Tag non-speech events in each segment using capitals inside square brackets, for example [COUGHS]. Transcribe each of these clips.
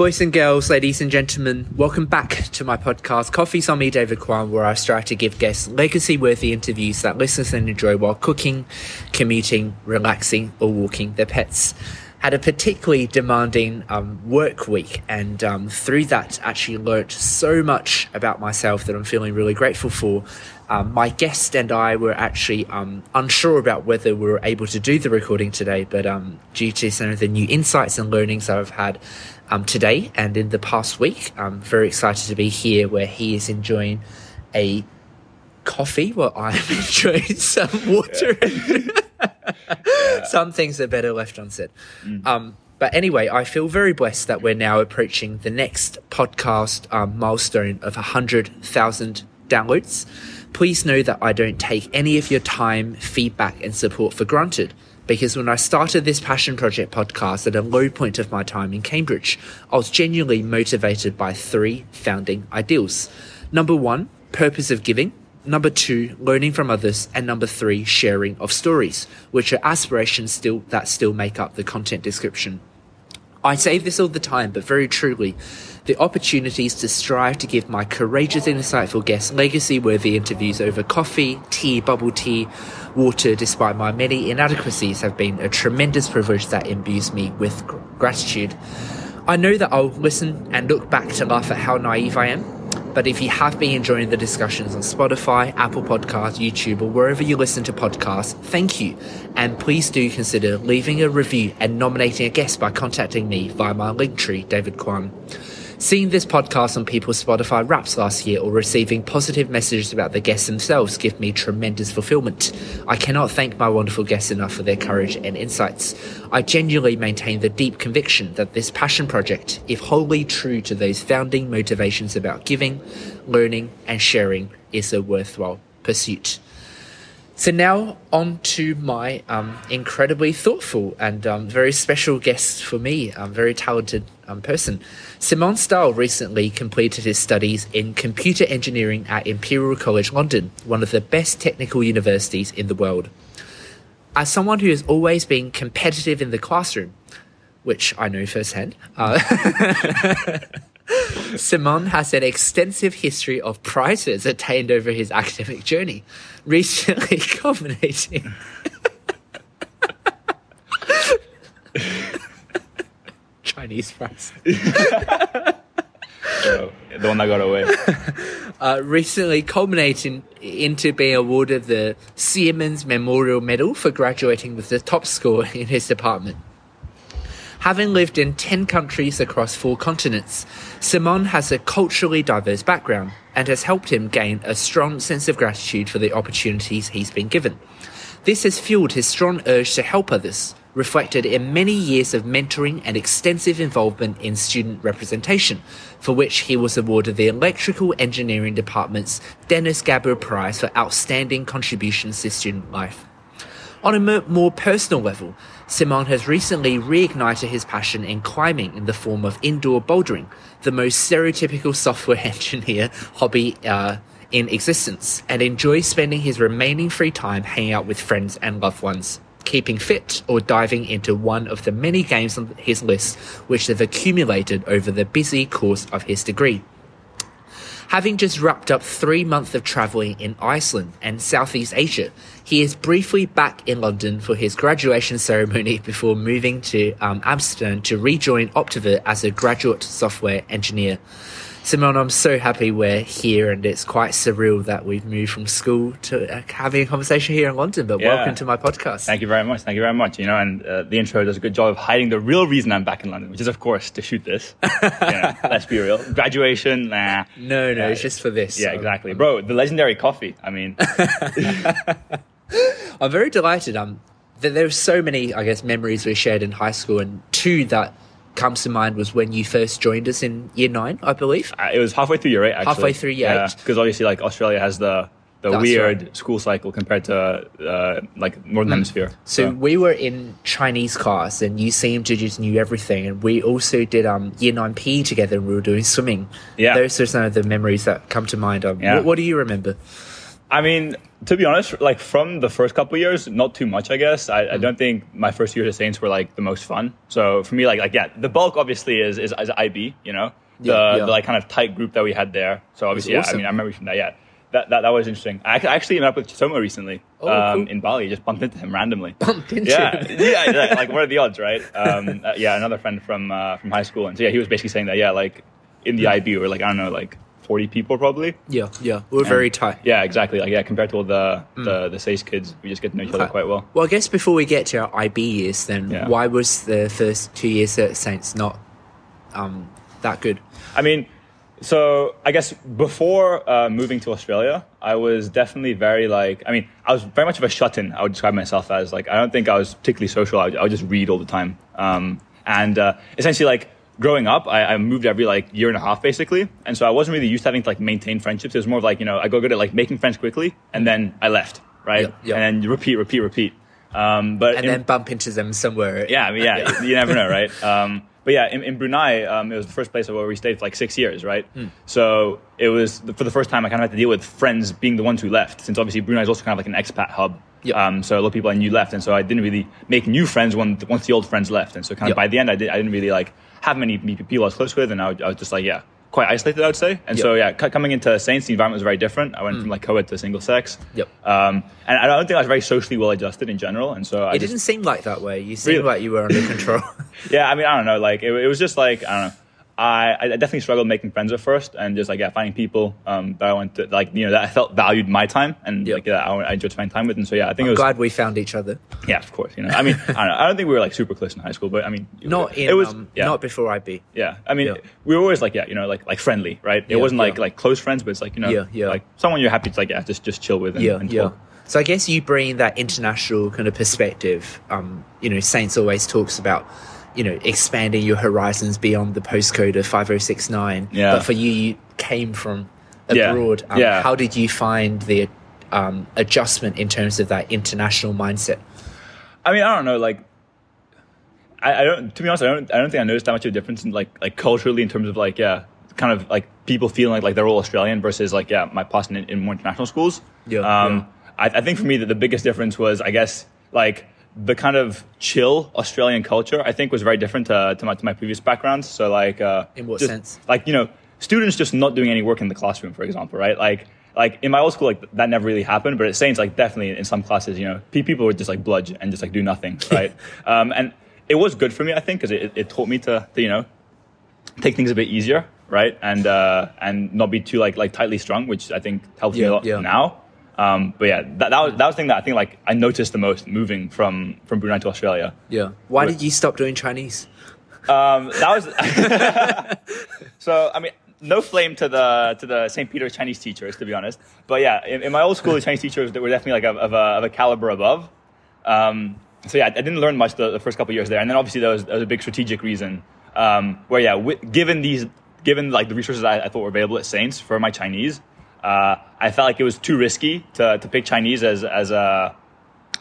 Boys and girls, ladies and gentlemen, welcome back to my podcast, Coffee's on Me, David Quan, where I strive to give guests legacy worthy interviews that listeners can enjoy while cooking, commuting, relaxing, or walking their pets. Had a particularly demanding um, work week, and um, through that, actually learnt so much about myself that I'm feeling really grateful for. Um, my guest and I were actually um, unsure about whether we were able to do the recording today, but um, due to some of the new insights and learnings I've had um, today and in the past week, I'm very excited to be here where he is enjoying a coffee while I'm [LAUGHS] enjoying some water. yeah. [LAUGHS] Some things are better left unsaid. Mm. Um, but anyway, I feel very blessed that we're now approaching the next podcast um, milestone of 100,000 downloads. Please know that I don't take any of your time, feedback, and support for granted. Because when I started this Passion Project podcast at a low point of my time in Cambridge, I was genuinely motivated by three founding ideals. Number one, purpose of giving. Number two, learning from others. And number three, sharing of stories, which are aspirations still that still make up the content description. I say this all the time, but very truly, the opportunities to strive to give my courageous and insightful guests legacy worthy interviews over coffee, tea, bubble tea, water, despite my many inadequacies, have been a tremendous privilege that imbues me with gratitude. I know that I'll listen and look back to laugh at how naive I am, but if you have been enjoying the discussions on Spotify, Apple Podcasts, YouTube, or wherever you listen to podcasts, thank you. And please do consider leaving a review and nominating a guest by contacting me via my Linktree, David Quan. Seeing this podcast on people's Spotify wraps last year or receiving positive messages about the guests themselves give me tremendous fulfillment. I cannot thank my wonderful guests enough for their courage and insights. I genuinely maintain the deep conviction that this passion project, if wholly true to those founding motivations about giving, learning, and sharing, is a worthwhile pursuit. So now on to my um, incredibly thoughtful and um, very special guest for me, a very talented um, person. Simon Staal recently completed his studies in computer engineering at Imperial College London, one of the best technical universities in the world. As someone who has always been competitive in the classroom, which I know firsthand, uh, [LAUGHS] Simon has an extensive history of prizes attained over his academic journey, recently [LAUGHS] culminating. Chinese prize. oh, the one that got away. [LAUGHS] Uh, recently culminating into being awarded the Siemens Memorial Medal for graduating with the top score in his department. Having lived in 10 countries across four continents, Simon has a culturally diverse background and has helped him gain a strong sense of gratitude for the opportunities he's been given. This has fueled his strong urge to help others, reflected in many years of mentoring and extensive involvement in student representation, for which he was awarded the Electrical Engineering Department's Dennis Gabor Prize for outstanding contributions to student life. On a more personal level, Simon has recently reignited his passion in climbing in the form of indoor bouldering, the most stereotypical software [LAUGHS] engineer hobby uh, in existence, and enjoys spending his remaining free time hanging out with friends and loved ones, keeping fit or diving into one of the many games on his list which they've accumulated over the busy course of his degree. Having just wrapped up three months of travelling in Iceland and Southeast Asia, he is briefly back in London for his graduation ceremony before moving to um, Amsterdam to rejoin Optiver as a graduate software engineer. Simon, I'm so happy we're here, and it's quite surreal that we've moved from school to uh, having a conversation here in London. But yeah. welcome to my podcast. Thank you very much. Thank you very much. You know, and uh, the intro does a good job of hiding the real reason I'm back in London, which is, of course, to shoot this. [LAUGHS] let's be real. Graduation, nah. No, no, it's just for this. Yeah, exactly, bro. The legendary coffee. I mean, [LAUGHS] I'm very delighted. Um, that are so many, I guess, memories we shared in high school, and two that comes to mind was when you first joined us in year nine, I believe. Uh, it was halfway through year eight, actually. Halfway through year yeah, Because obviously, like, Australia has the the That's weird right. school cycle compared to uh, like northern mm. hemisphere. So, so, we were in Chinese class, and you seemed to just knew everything. And we also did um, year nine PE together, and we were doing swimming. Yeah, those are some of the memories that come to mind. Um, yeah. what, what do you remember? I mean, to be honest, like from the first couple of years, not too much, I guess. I, Mm. I don't think my first years at Saints were like the most fun. So for me, like, like yeah, the bulk obviously is is, is IB, you know, the, Yeah, yeah. the like kind of tight group that we had there. So obviously, yeah. I mean, I remember from that, yeah. That, that, that was interesting. I I actually met up with Chisoma recently Oh, um, cool. in Bali. Just bumped into him randomly. [LAUGHS] Bumped into yeah, him. yeah, yeah, like what are the odds, right? [LAUGHS] Um, uh, yeah, another friend from uh, from high school, and so yeah, he was basically saying that yeah, like in the IB, we're like I don't know, like forty people probably. Yeah, yeah. We're very tight. Yeah, exactly. Like yeah, compared to all the the the SACE kids, we just get to know each other Okay. quite well. Well, I guess before we get to our IB years, then Yeah. why was the first two years at Saints not um, that good? I mean, so I guess before uh, moving to Australia, I was definitely very like. I mean, I was very much of a shut-in. I would describe myself as like. I don't think I was particularly social. I would, I would just read all the time. Um, and uh, essentially, like growing up, I, I moved every like year and a half, basically. And so I wasn't really used to having to like maintain friendships. It was more of like you know I go good at like making friends quickly, and then I left, right? Yeah, yeah. And then you repeat, repeat, repeat. Um, but And in- then bump into them somewhere. yeah, I mean, [LAUGHS] yeah, you never know, right? Um, but yeah, in, in Brunei, um, it was the first place where we stayed for like six years, right? Hmm. So it was for the first time I kind of had to deal with friends being the ones who left, since obviously Brunei is also kind of like an expat hub. Yep. Um, so a lot of people I knew left, and so I didn't really make new friends when once the old friends left, and so kind of Yep. by the end I, did, I didn't really like have many people I was close with, and I, I was just like yeah. Quite isolated, I would say, and so yeah, c- coming into Saints, the environment was very different. I went from like co-ed to single sex. Yep. um, and I don't think I was very socially well adjusted in general, and so I It just, didn't seem like that way. You seemed Really? like you were under control. [LAUGHS] yeah, I mean, I don't know. Like, it, it was just like, I don't know. I, I definitely struggled making friends at first and just like, yeah, finding people um, that I went to, like, you know, that I felt valued my time and Yeah. like, yeah, I, I enjoyed spending time with. And so, yeah, I think it I'm was, glad we found each other. yeah, of course. You know, I mean, I don't know. I don't think we were like super close in high school, but I mean, Not in, it was, um, yeah, not before IB. yeah. I mean, Yeah. we were always like, yeah, you know, like, like friendly, right? It Yeah, wasn't like, like close friends, but it's like, you know, Yeah, yeah. like someone you're happy to like, yeah, just, just chill with and, Yeah, and yeah. So I guess you bring that international kind of perspective. Um, you know, Saints always talks about, you know, expanding your horizons beyond the postcode of five oh six nine. Yeah. But for you, you came from Yeah, abroad. Um, yeah. How did you find the um, adjustment in terms of that international mindset? I mean, I don't know, like, I, I don't. To be honest, I don't. I don't think I noticed that much of a difference in like like culturally in terms of like yeah, kind of like people feeling like like they're all Australian versus like yeah, my past in, in more international schools. Yeah, Um, yeah. I, I think for me that the biggest difference was I guess like the kind of chill Australian culture. I think was very different to to my to my previous backgrounds. So like uh, In what just, sense? Like you know, students just not doing any work in the classroom, for example, right? Like like in my old school, like that never really happened. But at Saints, like definitely in some classes, you know, pe- people would just like bludge and just like do nothing, [LAUGHS] right? um, and it was good for me, I think, because it, it taught me to, to you know take things a bit easier, right? And uh, and not be too like like tightly strung, which I think helps me a lot yeah. now. Um, but yeah, that, that was that was the thing that I think like I noticed the most moving from from Brunei to Australia. Yeah. Why did you stop doing Chinese? Um, that was [LAUGHS] so. I mean, no flame to the to the St. Peter Chinese teachers, to be honest. But yeah, in, in my old school, the Chinese teachers were definitely like of, of, a, of a caliber above. Um, so yeah, I didn't learn much the, the first couple of years there, and then obviously there was, there was a big strategic reason um, where yeah, wi- given these given like the resources I, I thought were available at Saints for my Chinese, uh, I felt like it was too risky to, to pick Chinese as as a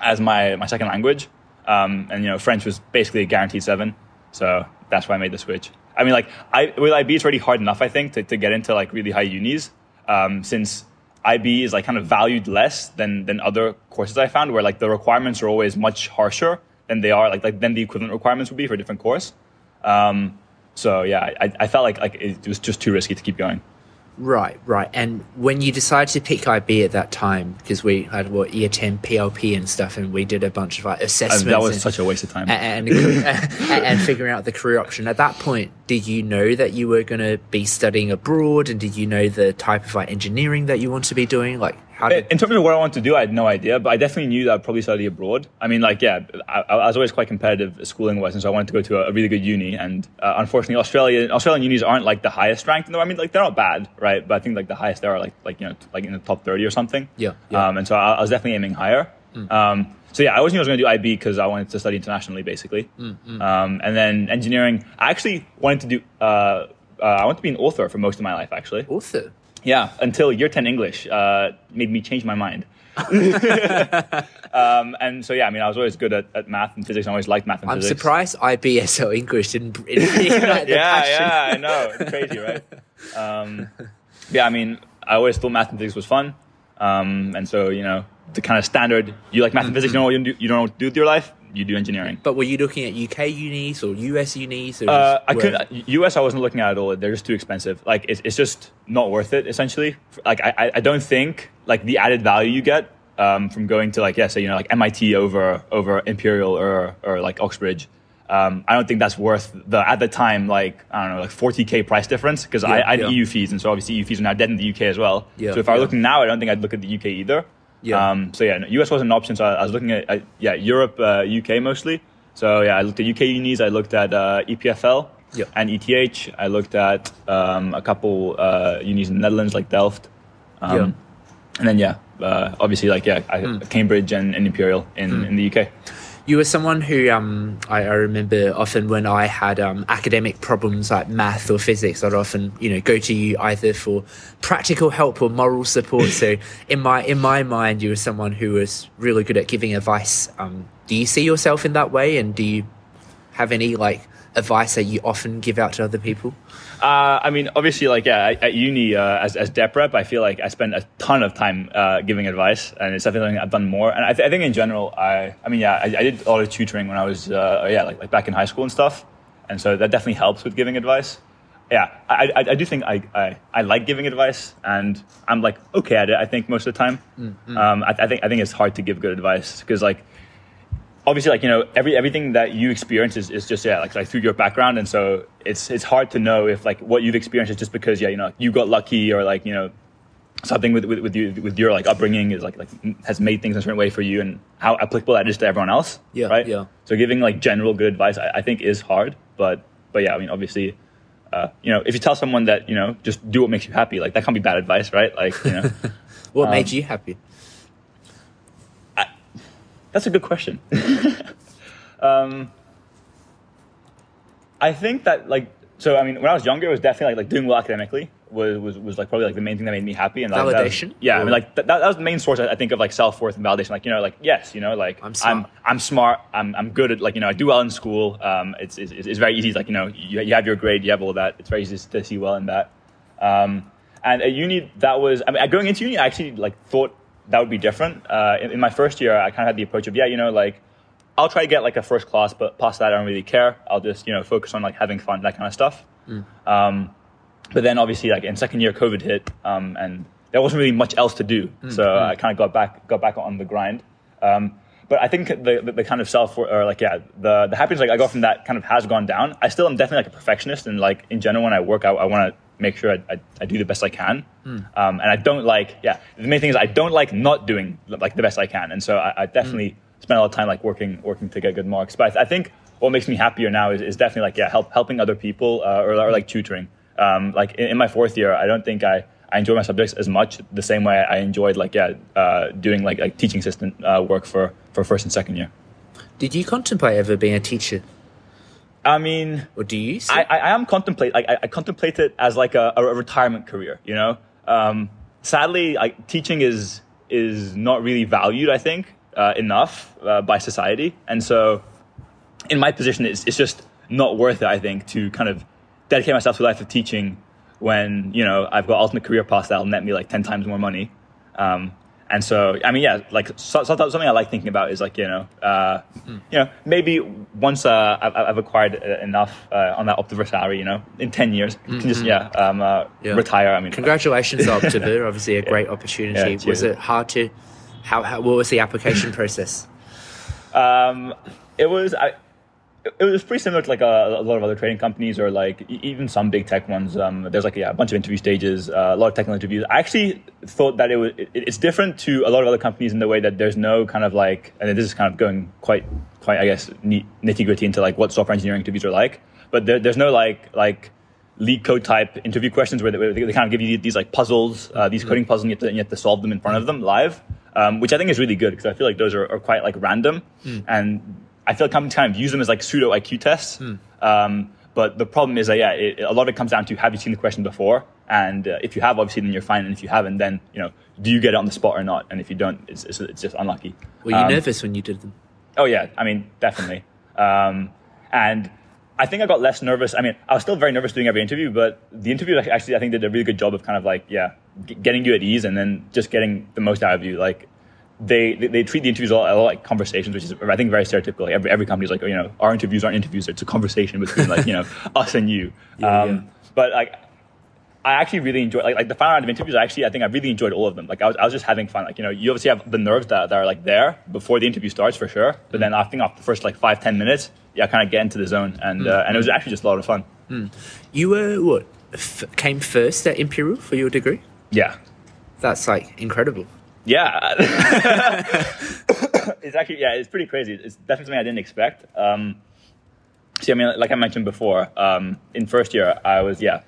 as my, my second language. Um, and you know, French was basically a guaranteed seven. So that's why I made the switch. I mean, like, I, with IB, it's already hard enough, I think, to, to get into like really high unis, um, since IB is like kind of valued less than, than other courses I found, where like the requirements are always much harsher than they are, like, like than the equivalent requirements would be for a different course. Um, so yeah, I, I felt like like it was just too risky to keep going. Right, right. And when you decided to pick IB at that time, because we had what year ten PLP and stuff, and we did a bunch of like assessments. And that was and, such a waste of time. and, and, and figuring out the career option. At that point, did you know that you were going to be studying abroad, and did you know the type of like engineering that you want to be doing? Like, how did In terms of what I want to do, I had no idea, but I definitely knew that I'd probably study abroad. I mean, like, yeah, I, I was always quite competitive schooling wise, and so I wanted to go to a, really good uni. And uh, unfortunately, Australia, Australian unis aren't like the highest ranked. No, I mean, like they're not bad, right? But I think like the highest there are like like you know like in the top thirty or something. Yeah, yeah. Um, and so I, I was definitely aiming higher. Um, so yeah, I always knew I was going to do IB because I wanted to study internationally, basically. Um, and then engineering, I actually wanted to do. Uh, uh, I wanted to be an author for most of my life, actually. author? Yeah, until year 10 English uh, made me change my mind. [LAUGHS] um, and so, yeah, I mean, I was always good at, at math and physics. I always liked math and I'm physics. surprised IBSL English didn't. [LAUGHS] didn't [LAUGHS] the yeah, passion. yeah, I know. It's crazy, right? Um, yeah, I mean, I always thought math and physics was fun. Um, and so, you know, the kind of standard, you like math and physics, you know what you, do, you don't know what to do with your life, you do engineering. But were you looking at UK unis or US unis? Or Uh, I could US. I wasn't looking at at all. They're just too expensive. Like it's, it's just not worth it. Essentially, like I, I- I don't think like the added value you get um, from going to like yeah, say you know like MIT over over Imperial or or like Oxbridge. Um, I don't think that's worth the at the time like I don't know like 40k price difference because I, Yeah, I had yeah. EU fees and so obviously EU fees are now dead in the UK as well. Yeah, so if I were looking now, I don't think I'd look at the UK either. Yeah. Um, so yeah, no, US wasn't an option. So I, I was looking at yeah Europe, uh, UK mostly. So yeah, I looked at UK unis. I looked at uh, EPFL Yeah. and ETH. I looked at um, a couple uh, unis in the Netherlands like Delft. Um, Yeah. And then yeah, uh, obviously like yeah, I, Hmm. Cambridge and, and Imperial in, in the UK. You were someone who um, I, I remember often when I had um, academic problems like math or physics, I'd often you know go to you either for practical help or moral support. [LAUGHS] so in my in my mind, you were someone who was really good at giving advice. Um, do you see yourself in that way, and do you have any like advice that you often give out to other people? Uh, I mean, obviously, like yeah, at, at uni uh, as as dep rep, I feel like I spend a ton of time uh, giving advice, and it's definitely something I've done more. And I, th- I think in general, I I mean, yeah, I, I did a lot of tutoring when I was uh, yeah, like like back in high school and stuff, and so that definitely helps with giving advice. Yeah, I, I, I do think I, I, I like giving advice, and I'm like okay at it. I think most of the time, um, I, I think I think it's hard to give good advice because like obviously like you know every everything that you experience is, is just yeah like, like through your background and so it's it's hard to know if like what you've experienced is just because yeah you know you got lucky or like you know something with with, with you with your like upbringing is like like has made things a certain way for you and how applicable that is to everyone else Yeah, right yeah. so giving like general good advice I, I think is hard but but yeah I mean obviously uh, you know if you tell someone that you know just do what makes you happy like that can't be bad advice right like you know [LAUGHS] What Um, made you happy? That's a good question. [LAUGHS] um, I think that like so. I mean, when I was younger, it was definitely like, like doing well academically was, was was like probably like the main thing that made me happy and like, that was- Validation? yeah, I mean, like that, that was the main source I I think of like self worth and validation. Like you know, like yes, you know, like I'm smart. I'm, I'm smart. I'm I'm good at like you know I do well in school. Um, it's it's, it's very easy. It's Like you know, you, you have your grade, you have all that. It's very easy to see well in that. Um, and at uni, that was, I mean, going into uni, I actually like thought that would be different. Uh, in, in my first year, I kind of had the approach of, yeah, you know, like, I'll try to get like a first class, but past that, I don't really care. I'll just, you know, focus on like having fun, that kind of stuff. Um, but then obviously, like in second year, COVID hit, um, and there wasn't really much else to do. So I kind of got back, got back on the grind. Um, but I think the, the, the kind of self or like yeah the the happiness like I got from that kind of has gone down. I still am definitely like a perfectionist and like in general when I work I, I want to make sure I, I, I do the best I can. Um, and I don't like yeah the main thing is I don't like not doing like the best I can. And so I, I definitely spend a lot of time like working working to get good marks. But I, I think what makes me happier now is, is definitely like yeah help helping other people uh, or, or like tutoring. Um, like in, in my fourth year, I don't think I, I enjoy my subjects as much the same way I enjoyed like yeah uh, doing like like teaching assistant uh, work for for first and second year. Did you contemplate ever being a teacher, I mean, do you? I, I, I am contemplate like I, I contemplate it as like a, a retirement career. You know, um, sadly, like teaching is is not really valued. I think uh, enough uh, by society, and so in my position, it's it's just not worth it. I think to kind of dedicate myself to a life of teaching when you know I've got ultimate career paths that'll net me like ten times more money. Um, and so, I mean, yeah, like so, so, something I like thinking about is like you know, uh, you know, maybe once uh, I've, I've acquired uh, enough uh, on that Optiver salary, you know, in ten years, can just yeah, um, uh, Yeah. retire. I mean, Congratulations, [LAUGHS] Optiver. Obviously, a great opportunity. Yeah, was it hard to? How, how? What was the application [LAUGHS] process? Um, it was I, it was pretty similar to like a, a lot of other trading companies or like even some big tech ones. Um, there's like yeah, a bunch of interview stages, uh, a lot of technical interviews. I actually thought that it was it, it's different to a lot of other companies in the way that there's no kind of like, and this is kind of going quite quite I guess nitty gritty into like what software engineering interviews are like. But there, there's no like like LeetCode type interview questions where they, where they kind of give you these like puzzles, uh, these coding puzzles, and you have, to, and you have to solve them in front of them live, um, which I think is really good because I feel like those are, are quite like random, and I feel like companies kind of use them as like pseudo IQ tests. Um, but the problem is that yeah, it, a lot of it comes down to have you seen the question before, and uh, if you have, obviously, then you're fine, and if you haven't, then you know, do you get it on the spot or not? And if you don't, it's, it's, it's just unlucky. Were you Um, nervous when you did them? Oh yeah, I mean definitely. Um, and I think I got less nervous. I mean, I was still very nervous doing every interview, but the interview actually, I think, did a really good job of kind of like, yeah, g- getting you at ease and then just getting the most out of you. Like, they, they, they treat the interviews a lot, a lot like conversations, which is, I think, very stereotypical. Like every, every company's like, oh, you know, our interviews aren't interviews, it's a conversation between, like, you know, [LAUGHS] us and you. Yeah, um, yeah. But, like, I actually really enjoyed like, like the final round of interviews. I actually I think I really enjoyed all of them. Like I was, I was just having fun. Like you know you obviously have the nerves that, that are like there before the interview starts for sure. But then I think after the first like five ten minutes, yeah, I kind of get into the zone and uh, and it was actually just a lot of fun. You were what? F- came first at Imperial for your degree. Yeah, That's like incredible. Yeah. [LAUGHS] it's actually yeah, it's pretty crazy. It's definitely something I didn't expect. Um, see, I mean, like I mentioned before, um, in first year I was yeah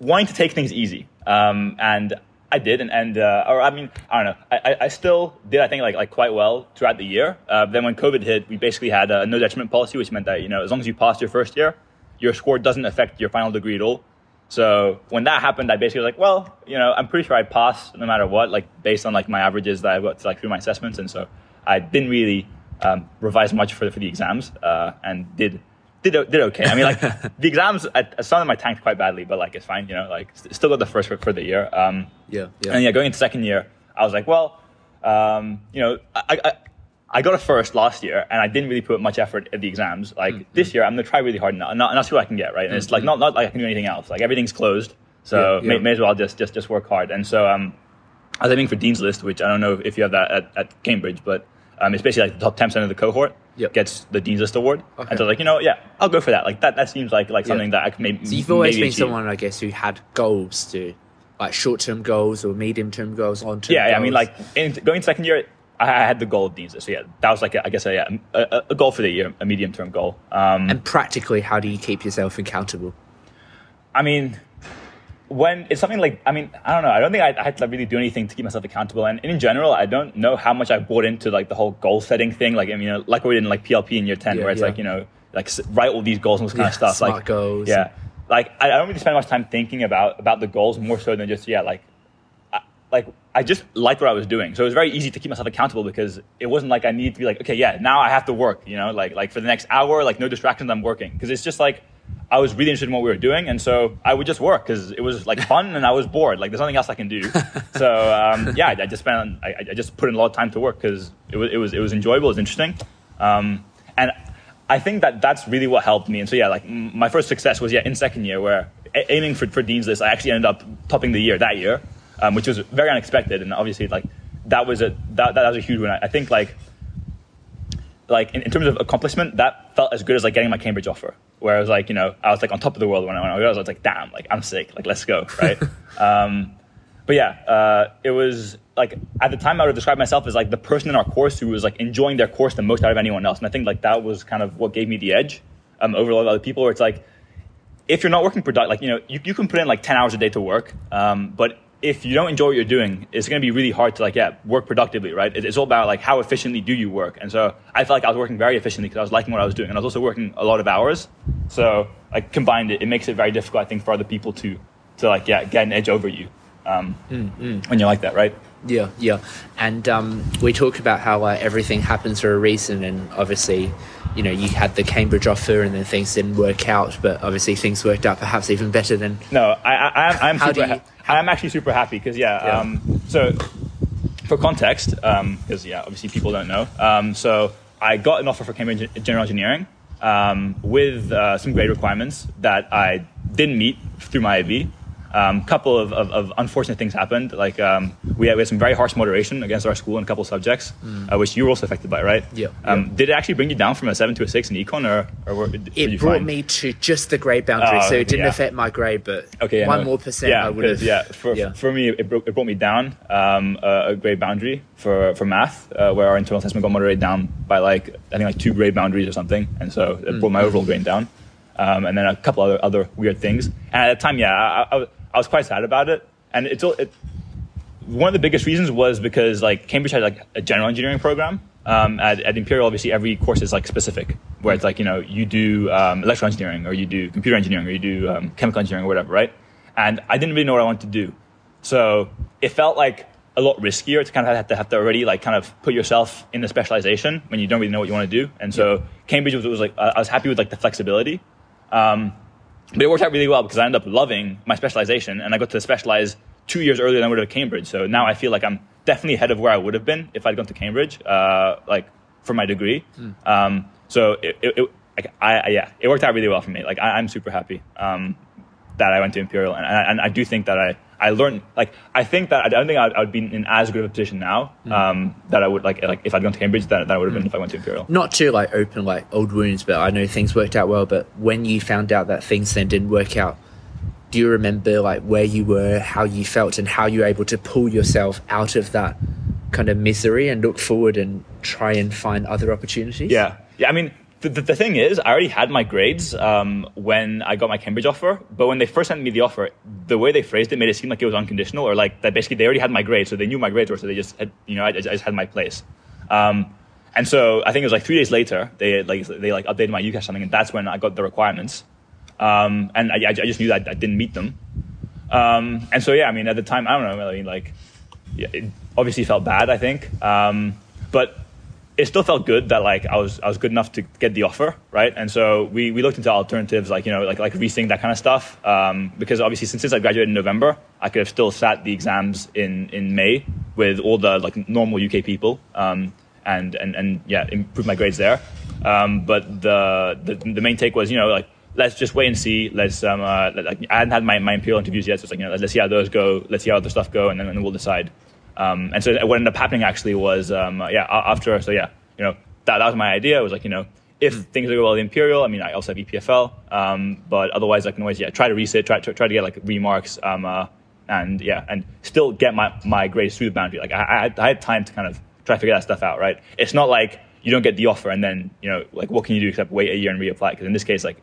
wanting to take things easy, um, and I did, and, and uh, or I mean, I don't know, I, I- I still did, I think, like like quite well throughout the year. Uh, then when COVID hit, we basically had a no detriment policy, which meant that you know as long as you passed your first year, your score doesn't affect your final degree at all. So when that happened, I basically was like, well, you know, I'm pretty sure I'd pass no matter what, like based on like my averages that I got like through my assessments, and so I didn't really um, revise much for for the exams, uh, and did did did okay. I mean, like [LAUGHS] the exams, I, some of them I tanked quite badly, but like it's fine, you know, like st- still got the first for, for the year. Um, Yeah, yeah. and yeah, going into second year, I was like, well, um, you know, I, I, I got a first last year, and I didn't really put much effort at the exams. Like Mm-hmm. this year, I'm gonna try really hard, and, and, and that's what I can get, right? And it's like not not like I can do anything else. Like everything's closed, so Yeah, yeah. May, may as well just just just work hard. And so um, I was aiming for Dean's List, which I don't know if you have that at, at Cambridge, but um, it's basically like the top ten percent of the cohort Yep. gets the Dean's List award. Okay. And so like, you know, yeah, I'll go for that. Like that that seems like like Yeah. something that I can maybe. So you've always maybe been achieve. someone, I guess, who had goals to, like short-term goals or medium-term goals, long-term. Yeah, yeah, I mean, like in, going second year, I had the goal of Dean's List. So yeah, that was like a, I guess a, a, a goal for the year, a medium term goal. Um, and practically, how do you keep yourself accountable? I mean, when it's something like, I mean, I don't know. I don't think I, I had to really do anything to keep myself accountable. And, in general, I don't know how much I bought into like the whole goal setting thing. Like, I mean, you know, like we did in like PLP in year 10, Yeah, where it's yeah. like, you know, like write all these goals and all this kind Yeah, of stuff. smart like, goals Yeah. Like, I, I don't really spend much time thinking about, about the goals more so than just, yeah, like, I, like, I just liked what I was doing. So it was very easy to keep myself accountable because it wasn't like I needed to be like, okay, yeah, now I have to work, you know, like, like for the next hour, like no distractions, I'm working. Because it's just like, I was really interested in what we were doing, and so I would just work because it was like fun, and I was bored. Like there's nothing else I can do. [LAUGHS] So um, yeah, I, I just spent, I, I just put in a lot of time to work because it was, it was, it was enjoyable, it was interesting, um, and I think that that's really what helped me. And so yeah, like m- my first success was yeah in second year where a- aiming for, for dean's list, I actually ended up topping the year that year, um, which was very unexpected, and obviously like that was a that, that was a huge win. I, think like like in, in terms of accomplishment, that felt as good as like getting my Cambridge offer. Where I was like, you know, I was like on top of the world when I, when I was, I was like, damn, like I'm sick, like let's go, right? [LAUGHS] um, but yeah, uh, it was like at the time I would describe myself as like the person in our course who was like enjoying their course the most out of anyone else, and I think like that was kind of what gave me the edge um, over a lot of other people. Where it's like if you're not working product, like you know, you, you can put in like ten hours a day to work, um, but if you don't enjoy what you're doing, it's going to be really hard to like yeah work productively, right? It's all about like how efficiently do you work, and so I felt like I was working very efficiently because I was liking what I was doing, and I was also working a lot of hours. So like combined, it, it makes it very difficult, I think, for other people to to like yeah get an edge over you um, when you're like that, right? Yeah, yeah. And um, we talk about how uh, everything happens for a reason, and obviously, you know, you had the Cambridge offer, and then things didn't work out, but obviously things worked out perhaps even better than. No, I, I, I'm, I'm How super. do you- ha- I'm actually super happy because yeah. Yeah. Um, so, for context, because yeah, obviously people don't know. Um, so I got an offer for Cambridge General Engineering um, with uh, some grade requirements that I didn't meet through my IB. Um, couple of, of, of unfortunate things happened. Like um, we, had, we had some very harsh moderation against our school in a couple of subjects, uh, which you were also affected by, right? Mm. Yeah, Um, yeah. Did it actually bring you down from a seven to a six in econ, or, or were, It brought fine? me to just the grade boundary, Oh, so it didn't yeah. affect my grade, but Okay, yeah, one no. more percent Yeah, I would have. yeah. For, for me, it, broke, it brought me down um, a, a grade boundary for for math, uh, where our internal assessment got moderated down by like I think like two grade boundaries or something, and so it Mm. brought my overall grade down. Um, and then a couple other other weird things. And at the time, yeah, I, I, was- I was quite sad about it. And it's all it, one of the biggest reasons was because like Cambridge had like a general engineering program. Um, at, at Imperial, obviously, every course is like specific, where it's like you know you do um, electrical engineering, or you do computer engineering, or you do um, chemical engineering, or whatever, right? And I didn't really know what I wanted to do, so it felt like a lot riskier to kind of have to have to already like kind of put yourself in the specialization when you don't really know what you want to do. And so Cambridge was, was like I I was happy with like the flexibility. Um, but it worked out really well because I ended up loving my specialization and I got to specialize two years earlier than I would have at Cambridge. So now I feel like I'm definitely ahead of where I would have been if I'd gone to Cambridge, uh, like for my degree. Mm. Um, so it, it, it like, I, yeah, it worked out really well for me. Like I, am super happy um, that I went to Imperial, and, and, I do think that I, I learned like I think that I don't think I'd, I'd be in as good of a position now mm. um, that I would like like if I'd gone to Cambridge that, that I would have been mm. if I went to Imperial. Not to like open like old wounds, but I know things worked out well. But when you found out that things then didn't work out, do you remember like where you were, how you felt, and how you were able to pull yourself out of that kind of misery and look forward and try and find other opportunities? Yeah, yeah. I mean, the, the, the thing is, I already had my grades um, when I got my Cambridge offer, but when they first sent me the offer, the way they phrased it made it seem like it was unconditional, or like that basically they already had my grades, so they knew my grades were, so they just had, you know, I, I just had my place. Um, and so I think it was like three days later, they like they like updated my UCAS something, and that's when I got the requirements. Um, and I, I, just knew that I didn't meet them. Um, and so, yeah, I mean, at the time, I don't know, I mean, like, yeah, it obviously felt bad, I think. Um, but it still felt good that like I was I was good enough to get the offer, right? And so we, we looked into alternatives like you know like like resync that kind of stuff um, because obviously since, since I graduated in November, I could have still sat the exams in, in May with all the like normal UK people um, and and and yeah improve my grades there. Um, but the, the the main take was you know like let's just wait and see. Let's um, uh, like, I hadn't had my, my imperial interviews yet, so it's like you know let's see how those go. Let's see how other stuff go, and then, and then we'll decide. Um, and so what ended up happening actually was um, uh, yeah after so yeah you know that, that was my idea. It was like you know if mm. things go well the imperial, I mean I also have EPFL, um, but otherwise I can always yeah try to resit, try to try to get like remarks. Um, uh, and yeah, and still get my, my grades through the boundary. Like I, I, I had time to kind of try to figure that stuff out, right? It's not like you don't get the offer and then you know like what can you do except wait a year and reapply because in this case like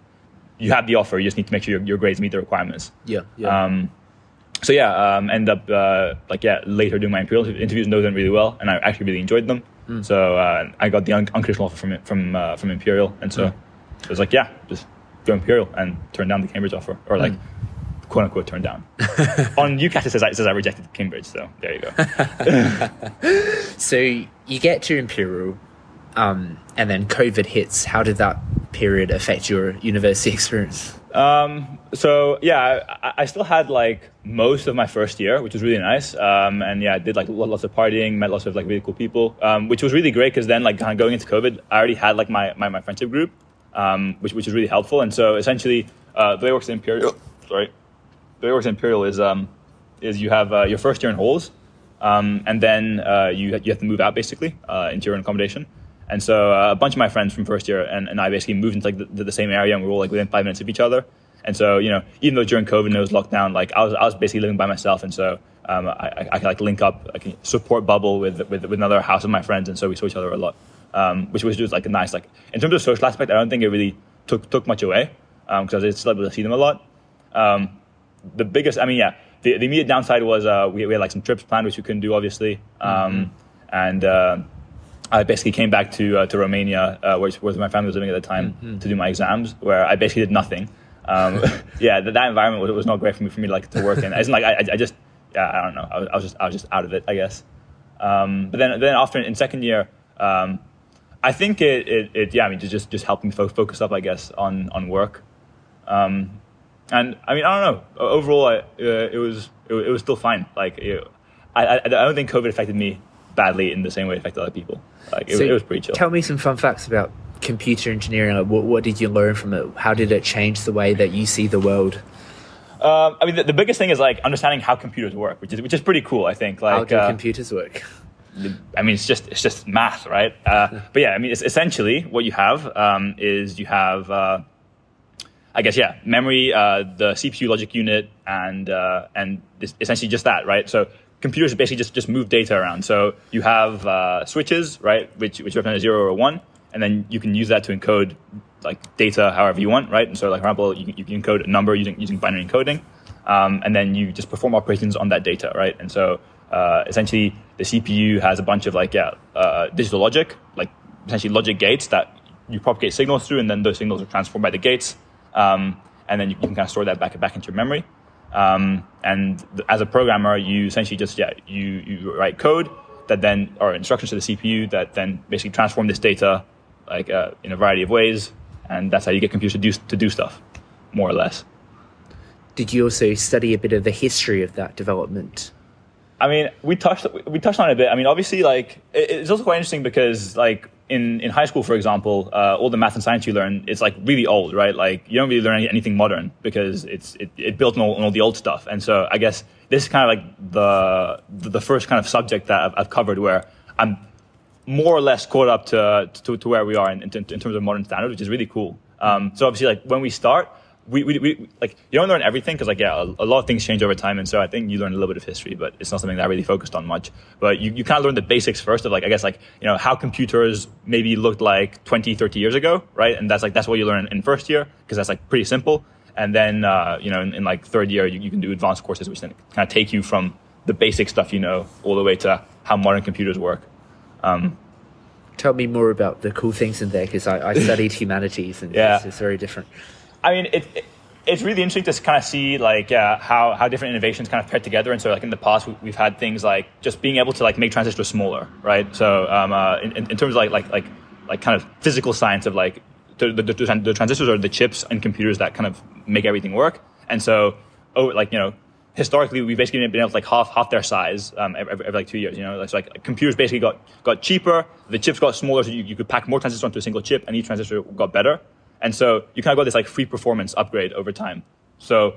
you have the offer. You just need to make sure your, your grades meet the requirements. Yeah. yeah. Um, so yeah, um, end up uh, like yeah later doing my imperial interviews and those went really well, and I actually really enjoyed them. Mm. So uh, I got the un- unconditional offer from from uh, from imperial, and so mm. it was like yeah, just go imperial and turn down the Cambridge offer, or like. Mm. "Quote unquote," turn down. [LAUGHS] On UCAS, it says, it says I rejected Cambridge, so there you go. [LAUGHS] so you get to Imperial, um, and then COVID hits. How did that period affect your university [LAUGHS] experience? Um, so yeah, I, I, still had like most of my first year, which was really nice. Um, and yeah, I did like lots of partying, met lots of like really cool people, um, which was really great because then like kind of going into COVID, I already had like my, my, my friendship group, um, which, which was really helpful. And so essentially, uh, the way it works in Imperial, sorry, the way it works in Imperial is, um, is you have uh, your first year in halls, um, and then uh, you, you have to move out basically uh, into your own accommodation. And so uh, a bunch of my friends from first year and, and I basically moved into like the, the, same area and we were all like within five minutes of each other. And so, you know, even though during COVID and it was lockdown, like I was, I was basically living by myself. And so um, I, I, could like link up, I can support bubble with, with, with another house of my friends. And so we saw each other a lot, um, which was just like a nice, like in terms of social aspect, I don't think it really took, took much away because um, I was still able to see them a lot. Um, the biggest, I mean, yeah, the, the immediate downside was uh, we, we had like some trips planned, which we couldn't do obviously. Um, mm-hmm. And, uh, I basically came back to uh, to Romania, uh, where, where, my family was living at the time, mm-hmm. to do my exams, where I basically did nothing. Um, [LAUGHS] yeah, that, that environment was, was, not great for me for me to like to work in. Like I, I just yeah, I don't know. I was, I was, just I was just out of it, I guess. Um, but then then after in second year, um, I think it, it, it, yeah, I mean just just helped me fo- focus up, I guess, on on work. Um, and I mean I don't know. Overall, I, uh, it was it, it, was still fine. Like it, I, I don't think COVID affected me badly in the same way it affected other people. Like it, so it was pretty chill. Tell me some fun facts about computer engineering. Like, what, what did you learn from it? How did it change the way that you see the world? Um, I mean, the, the, biggest thing is like understanding how computers work, which is which is pretty cool. I think. Like, how do uh, computers work? I mean, it's just it's just math, right? Uh, but yeah, I mean, it's essentially what you have um, is you have, uh, I guess, yeah, memory, uh, the CPU logic unit, and uh, and essentially just that, right? So computers basically just, just move data around. So you have uh, switches, right, which, which represent a zero or a one, and then you can use that to encode like data however you want, right? And so, like for example, you, you can encode a number using using binary encoding, um, and then you just perform operations on that data, right? And so uh, essentially, the CPU has a bunch of like yeah uh, digital logic, like essentially logic gates that you propagate signals through, and then those signals are transformed by the gates, um, and then you, you, can kind of store that back back into your memory. Um, and as a programmer, you essentially just yeah you you write code that then or instructions to the CPU that then basically transform this data like uh, in a variety of ways, and that's how you get computers to do to do stuff, more or less. Did you also study a bit of the history of that development? I mean, we touched we touched on it a bit. I mean, obviously, like it's also quite interesting because like in, in high school, for example, uh, all the math and science you learn, it's like really old, right? Like you don't really learn anything modern because it's it, it built on all, on all, the old stuff. And so I guess this is kind of like the the first kind of subject that I've, I've covered where I'm more or less caught up to to, to where we are in, in, in, terms of modern standards, which is really cool. Um, so obviously, like when we start, we, we, we, like you don't learn everything because like yeah a, a, lot of things change over time and so i think you learn a little bit of history but it's not something that i really focused on much. But you, you kind of learn the basics first of like i guess like you know how computers maybe looked like 20 30 years ago right? And that's like that's what you learn in first year because that's like pretty simple. And then uh, you know in, in, like third year you, you can do advanced courses which then kind of take you from the basic stuff you know all the way to how modern computers work. Um, tell me more about the cool things in there because I, I, studied [LAUGHS] humanities and yeah. it's, it's very different I mean, it, it, it's really interesting to kind of see like uh, how how different innovations kind of pair together. And so, like in the past, we, have had things like just being able to like make transistors smaller, right? So, um, uh, in, in terms of like like like like kind of physical science of like the, the, the, transistors are the chips and computers that kind of make everything work. And so, oh, like you know, historically we've basically been able to like half half their size um, every, every, like two years. You know, it's like computers basically got got cheaper, the chips got smaller, so you, you could pack more transistors onto a single chip, and each transistor got better. And so you kind of got this like free performance upgrade over time. So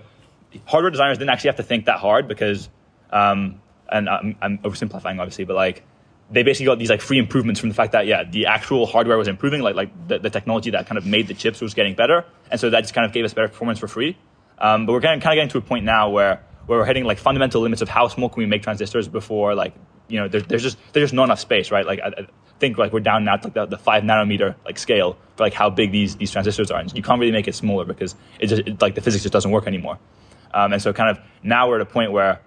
hardware designers didn't actually have to think that hard because, um, and I'm, I'm, oversimplifying obviously, but like they basically got these like free improvements from the fact that yeah, the actual hardware was improving, like like the, the technology that kind of made the chips was getting better, and so that just kind of gave us better performance for free. Um, but we're kind of, kind of getting to a point now where where we're hitting like fundamental limits of how small can we make transistors before like you know there's, there's just there's just not enough space, right? Like I, think like we're down now to like the, the five nanometer like scale for like how big these these transistors are. And you can't really make it smaller because it just it, like the physics just doesn't work anymore. Um, and so kind of now we're at a point where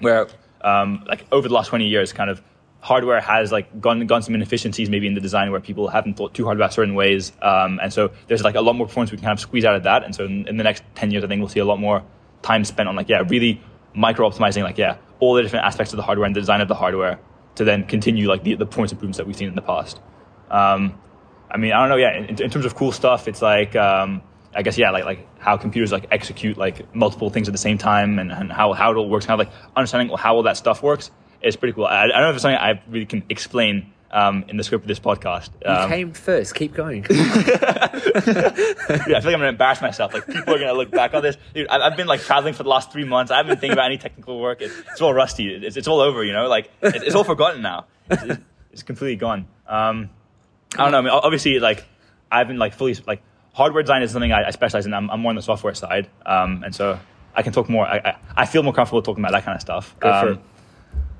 where um, like over the last 20 years, kind of hardware has like gone gone some inefficiencies maybe in the design where people haven't thought too hard about certain ways. Um, and so there's like a lot more performance we can kind of squeeze out of that. And so in, in the next 10 years, I think we'll see a lot more time spent on like yeah really micro optimizing like yeah all the different aspects of the hardware and the design of the hardware to then continue like the, the performance improvements that we've seen in the past. Um, I mean, I don't know. Yeah, in, in, terms of cool stuff, it's like um, I guess yeah, like like how computers like execute like multiple things at the same time and, and how how it all works. Kind of like understanding how all that stuff works is pretty cool. I, I don't know if it's something I really can explain um, in the script of this podcast. Um, you came first. Keep going. [LAUGHS] yeah, I feel like I'm gonna embarrass myself. Like people are gonna look back on this. Dude, I've been like traveling for the last three months. I haven't been thinking about any technical work. It's, it's all rusty. It's, it's, all over. You know, like it's, it's all forgotten now. It's, it's completely gone. Um, I don't know. I mean, obviously, like I've been like fully like hardware design is something I, I specialize in. I'm, I'm, more on the software side, um, and so I can talk more. I, I, I, feel more comfortable talking about that kind of stuff. Go for um,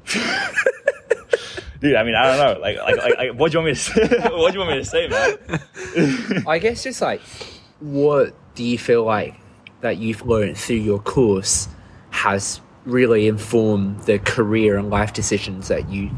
it. [LAUGHS] dude. I mean, I don't know. Like, like, like, like what do you want me to say? [LAUGHS] what do you want me to say, man? I guess just like, what do you feel like that you've learned through your course has really informed the career and life decisions that you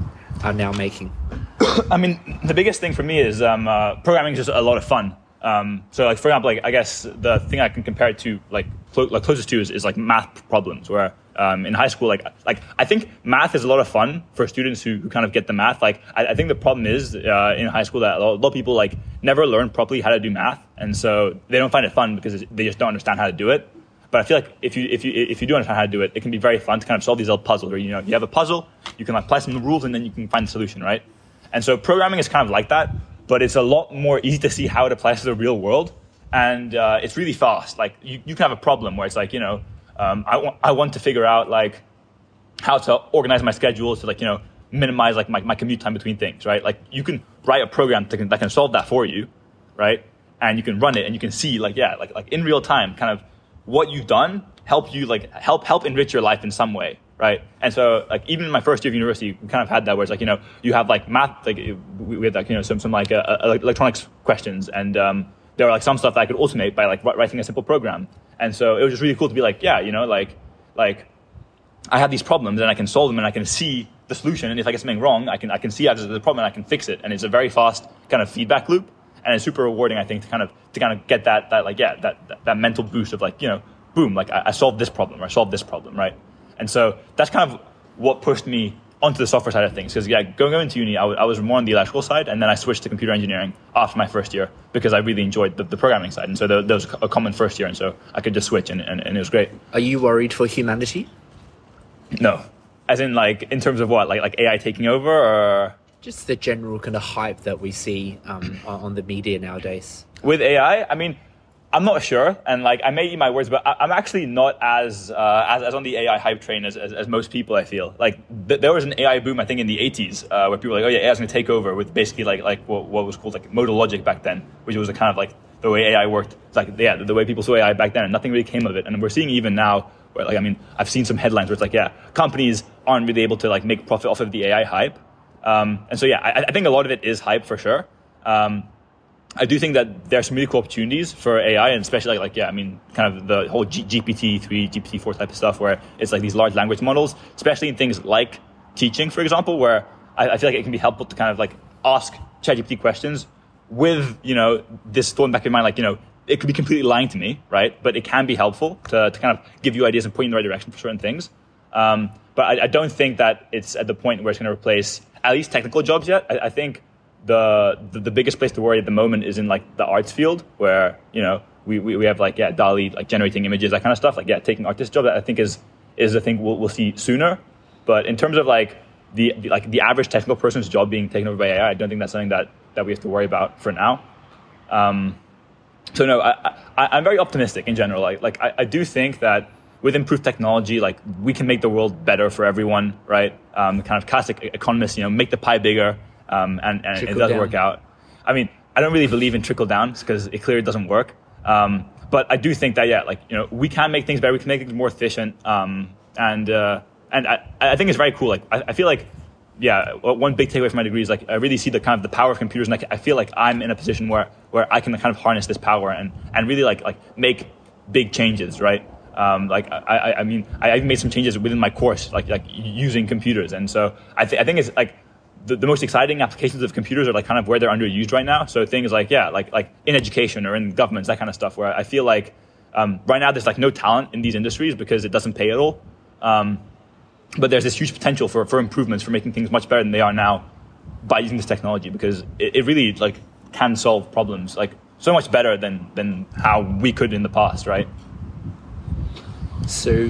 are now making? [COUGHS] I mean, the biggest thing for me is um, uh, programming is just a lot of fun. Um, so, like for example, like I guess the thing I can compare it to, like, clo- like closest to, is, is like math problems, where um, in high school, like like I think math is a lot of fun for students who, who kind of get the math. Like I, I think the problem is uh, in high school that a lot, of people like never learn properly how to do math, and so they don't find it fun because they just don't understand how to do it. But I feel like if you if you if you do understand how to do it, it can be very fun to kind of solve these little puzzles. Where you know you have a puzzle, you can apply some rules, and then you can find the solution, right? And so programming is kind of like that, but it's a lot more easy to see how it applies to the real world, and uh, it's really fast. Like you, you can have a problem where it's like you know um, I, want, I want to figure out like how to organize my schedule to like, you know, minimize like my, my commute time between things, right? Like you can write a program that can, that can solve that for you, right? And you can run it and you can see like, yeah, like, like in real time, kind of what you've done help you like help, help enrich your life in some way, right? And so like even in my first year of university, we kind of had that where it's like, you know, you have like math, like we had like, you know, some, some like uh, uh electronics questions and, um, there were like some stuff that I could automate by like writing a simple program. And so it was just really cool to be like, yeah, you know, like, like I have these problems and I can solve them and I can see the solution. And if I get something wrong, I can, I can see out the problem and I can fix it. And it's a very fast kind of feedback loop. And it's super rewarding, I think, to kind of, to kind of get that, that like, yeah, that, that, that mental boost of like, you know, boom, like I, I solved this problem or I solved this problem, right? And so that's kind of what pushed me onto the software side of things. Because yeah, going into uni, I, w- I was more on the electrical side, and then I switched to computer engineering after my first year because I really enjoyed the, the programming side, and so there, there, was a common first year, and so I could just switch, and, and, and it was great. Are you worried for humanity? No, as in like in terms of what, like like AI taking over, or just the general kind of hype that we see um, on the media nowadays with AI. I mean I'm not sure, and like I may eat my words, but I, am actually not as, uh, as, as on the AI hype train as, as, as most people. I feel like th- there was an AI boom, I think, in the 80s, uh, where people were like, "Oh yeah, AI is going to take over," with basically like like what, what, was called like modal logic back then, which was a kind of like the way AI worked. It's like yeah, the, the way people saw AI back then, and nothing really came of it. And we're seeing even now, where like I mean, I've seen some headlines where it's like, yeah, companies aren't really able to like make profit off of the AI hype, um, and so yeah, I, I, think a lot of it is hype for sure. Um, I do think that there's some really cool opportunities for AI, and especially like, like yeah, I mean, kind of the whole G- GPT three, GPT four type of stuff, where it's like these large language models, especially in things like teaching, for example, where I, I feel like it can be helpful to kind of like ask ChatGPT questions with you know this thought back in mind, like you know, it could be completely lying to me, right? But it can be helpful to, to kind of give you ideas and point you in the right direction for certain things. Um, but I, I, don't think that it's at the point where it's going to replace at least technical jobs yet. I, I think the, the, the biggest place to worry at the moment is in like the arts field where you know we, we, we have like yeah DALL-E like generating images that kind of stuff like yeah taking artist job that I think is is a thing we'll, we'll see sooner. But in terms of like the, the like the average technical person's job being taken over by AI, I don't think that's something that that we have to worry about for now. Um, so no, I, I am very optimistic in general. Like like I, I do think that with improved technology, like we can make the world better for everyone, right? Um, kind of classic economists, you know, make the pie bigger um, and, and it does down. work out. I mean, I don't really believe in trickle down because it clearly doesn't work. Um, but I do think that yeah, like you know, we can make things better. We can make things more efficient. Um, and uh, and I, I think it's very cool. Like I, I, feel like yeah, one big takeaway from my degree is like I really see the kind of the power of computers, and I, I feel like I'm in a position where where I can kind of harness this power and and really like like make big changes, right? Um, like I, I, mean, I, have made some changes within my course, like like using computers, and so I, th- I think it's like the, the, most exciting applications of computers are like kind of where they're underused right now. So things like yeah, like like in education or in governments, that kind of stuff. Where I feel like um, right now there's like no talent in these industries because it doesn't pay at all. Um, but there's this huge potential for, for improvements for making things much better than they are now by using this technology because it, it really like can solve problems like so much better than than how we could in the past, right? So,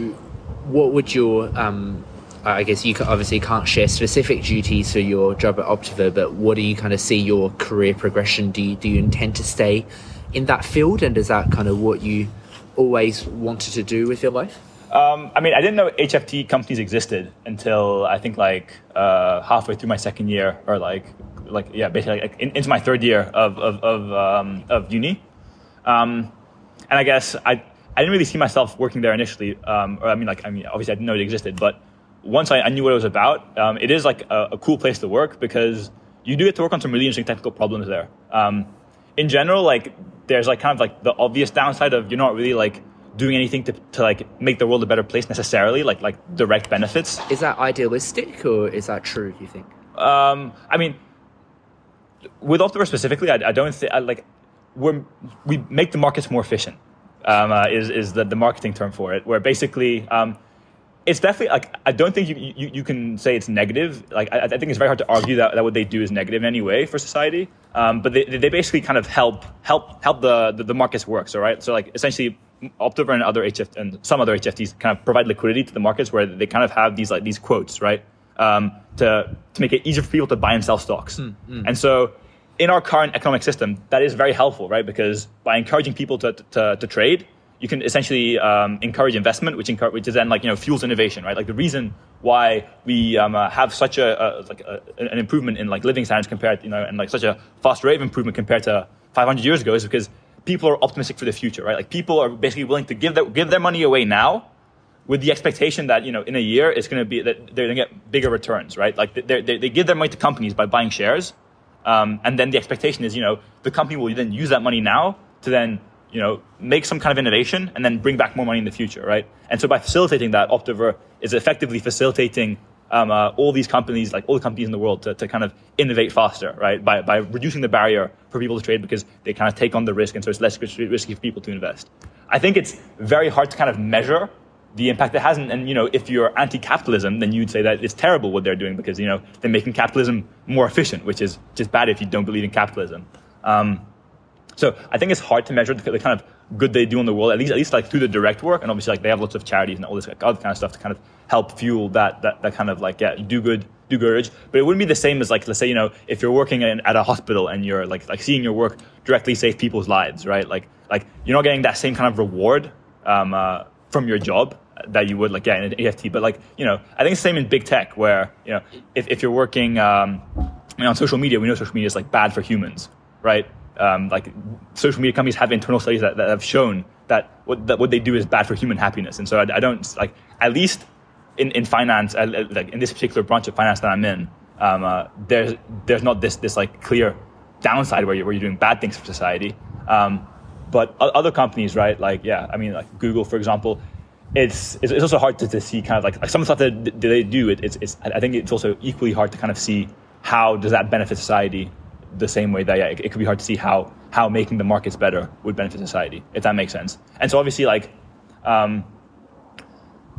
what would your um, I guess you obviously can't share specific duties for your job at Optiver, but what do you kind of see your career progression? Do you, do you intend to stay in that field, and is that kind of what you always wanted to do with your life? Um, I mean, I didn't know HFT companies existed until I think like uh, halfway through my second year, or like, like yeah, basically like in, into my third year of of of, um, of uni. Um, and I guess I I didn't really see myself working there initially. Um, or I mean, like I mean, obviously I didn't know it existed, but once I, I, knew what it was about, um, it is like a, a, cool place to work because you do get to work on some really interesting technical problems there. Um, in general, like there's like kind of like the obvious downside of you're not really like doing anything to, to like make the world a better place necessarily, like like direct benefits. Is that idealistic or is that true? You think? Um, I mean, with Optiver specifically, I, I don't think like we we make the markets more efficient. Um, uh, is is the, the marketing term for it? Where basically um, it's definitely like I don't think you, you, you can say it's negative. Like I, I, think it's very hard to argue that, that what they do is negative in any way for society. Um, but they, they basically kind of help help help the, the, the markets work. So right, so like essentially Optiver and other HF and some other HFTs kind of provide liquidity to the markets where they kind of have these like these quotes right um, to to make it easier for people to buy and sell stocks. Mm, mm. And so in our current economic system, that is very helpful, right? Because by encouraging people to, to, to trade, you can essentially um, encourage investment, which encourage, which is then like you know fuels innovation, right? Like the reason why we um, uh, have such a, a like a, an improvement in like living standards compared, you know, and like such a fast rate of improvement compared to 500 years ago is because people are optimistic for the future, right? Like people are basically willing to give their, give their money away now with the expectation that you know in a year it's going to be that they're going to get bigger returns, right? Like they they give their money to companies by buying shares, um, and then the expectation is you know the company will then use that money now to then you know, make some kind of innovation and then bring back more money in the future, right? And so by facilitating that, Optiver is effectively facilitating um, uh, all these companies, like all the companies in the world, to, to kind of innovate faster, right? By, by reducing the barrier for people to trade because they kind of take on the risk, and so it's less risky for people to invest. I think it's very hard to kind of measure the impact it has. And, and, you know, if you're anti-capitalism, then you'd say that it's terrible what they're doing because you know they're making capitalism more efficient, which is just bad if you don't believe in capitalism. Um, so I think it's hard to measure the, the, kind of good they do in the world, at least at least like through the direct work. And obviously, like they have lots of charities and all this like, other kind of stuff to kind of help fuel that that, that kind of like yeah do good do good. But it wouldn't be the same as like let's say you know if you're working in, at a hospital and you're like like seeing your work directly save people's lives, right? Like like you're not getting that same kind of reward um, uh, from your job that you would like yeah in an HFT. But like you know I think it's the same in big tech where you know if if you're working um, mean, on social media, we know social media is like bad for humans, right? Um, like social media companies have internal studies that, that have shown that what, that what they do is bad for human happiness. And so I, I don't like at least in, in finance, uh, like in this particular branch of finance that I'm in, um, uh, there's there's not this this like clear downside where you're, where you're doing bad things for society. Um, but other companies, right? Like yeah, I mean like Google, for example. It's, it's, it's also hard to, to see kind of like, like some stuff that they do. It, it's, it's I think it's also equally hard to kind of see how does that benefit society the same way that yeah, it, it, could be hard to see how how making the markets better would benefit society, if that makes sense. And so obviously, like um,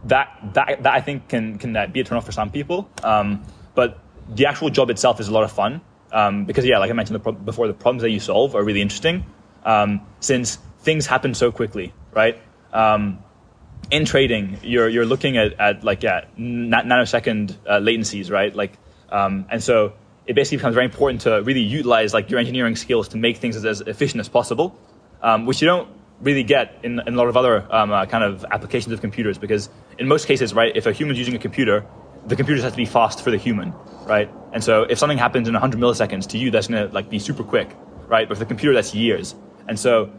that that that I think can can be a turnoff for some people. Um, but the actual job itself is a lot of fun um, because yeah, like I mentioned the pro- before, the problems that you solve are really interesting um, since things happen so quickly, right? Um, in trading, you're you're looking at, at like yeah nanosecond uh, latencies, right? Like um, and so it basically becomes very important to really utilize like your engineering skills to make things as, as efficient as possible, um, which you don't really get in, in a lot of other um, uh, kind of applications of computers because in most cases, right, if a human's using a computer, the computer has to be fast for the human, right? And so if something happens in 100 milliseconds to you, that's going to like be super quick, right? But for the computer, that's years. And so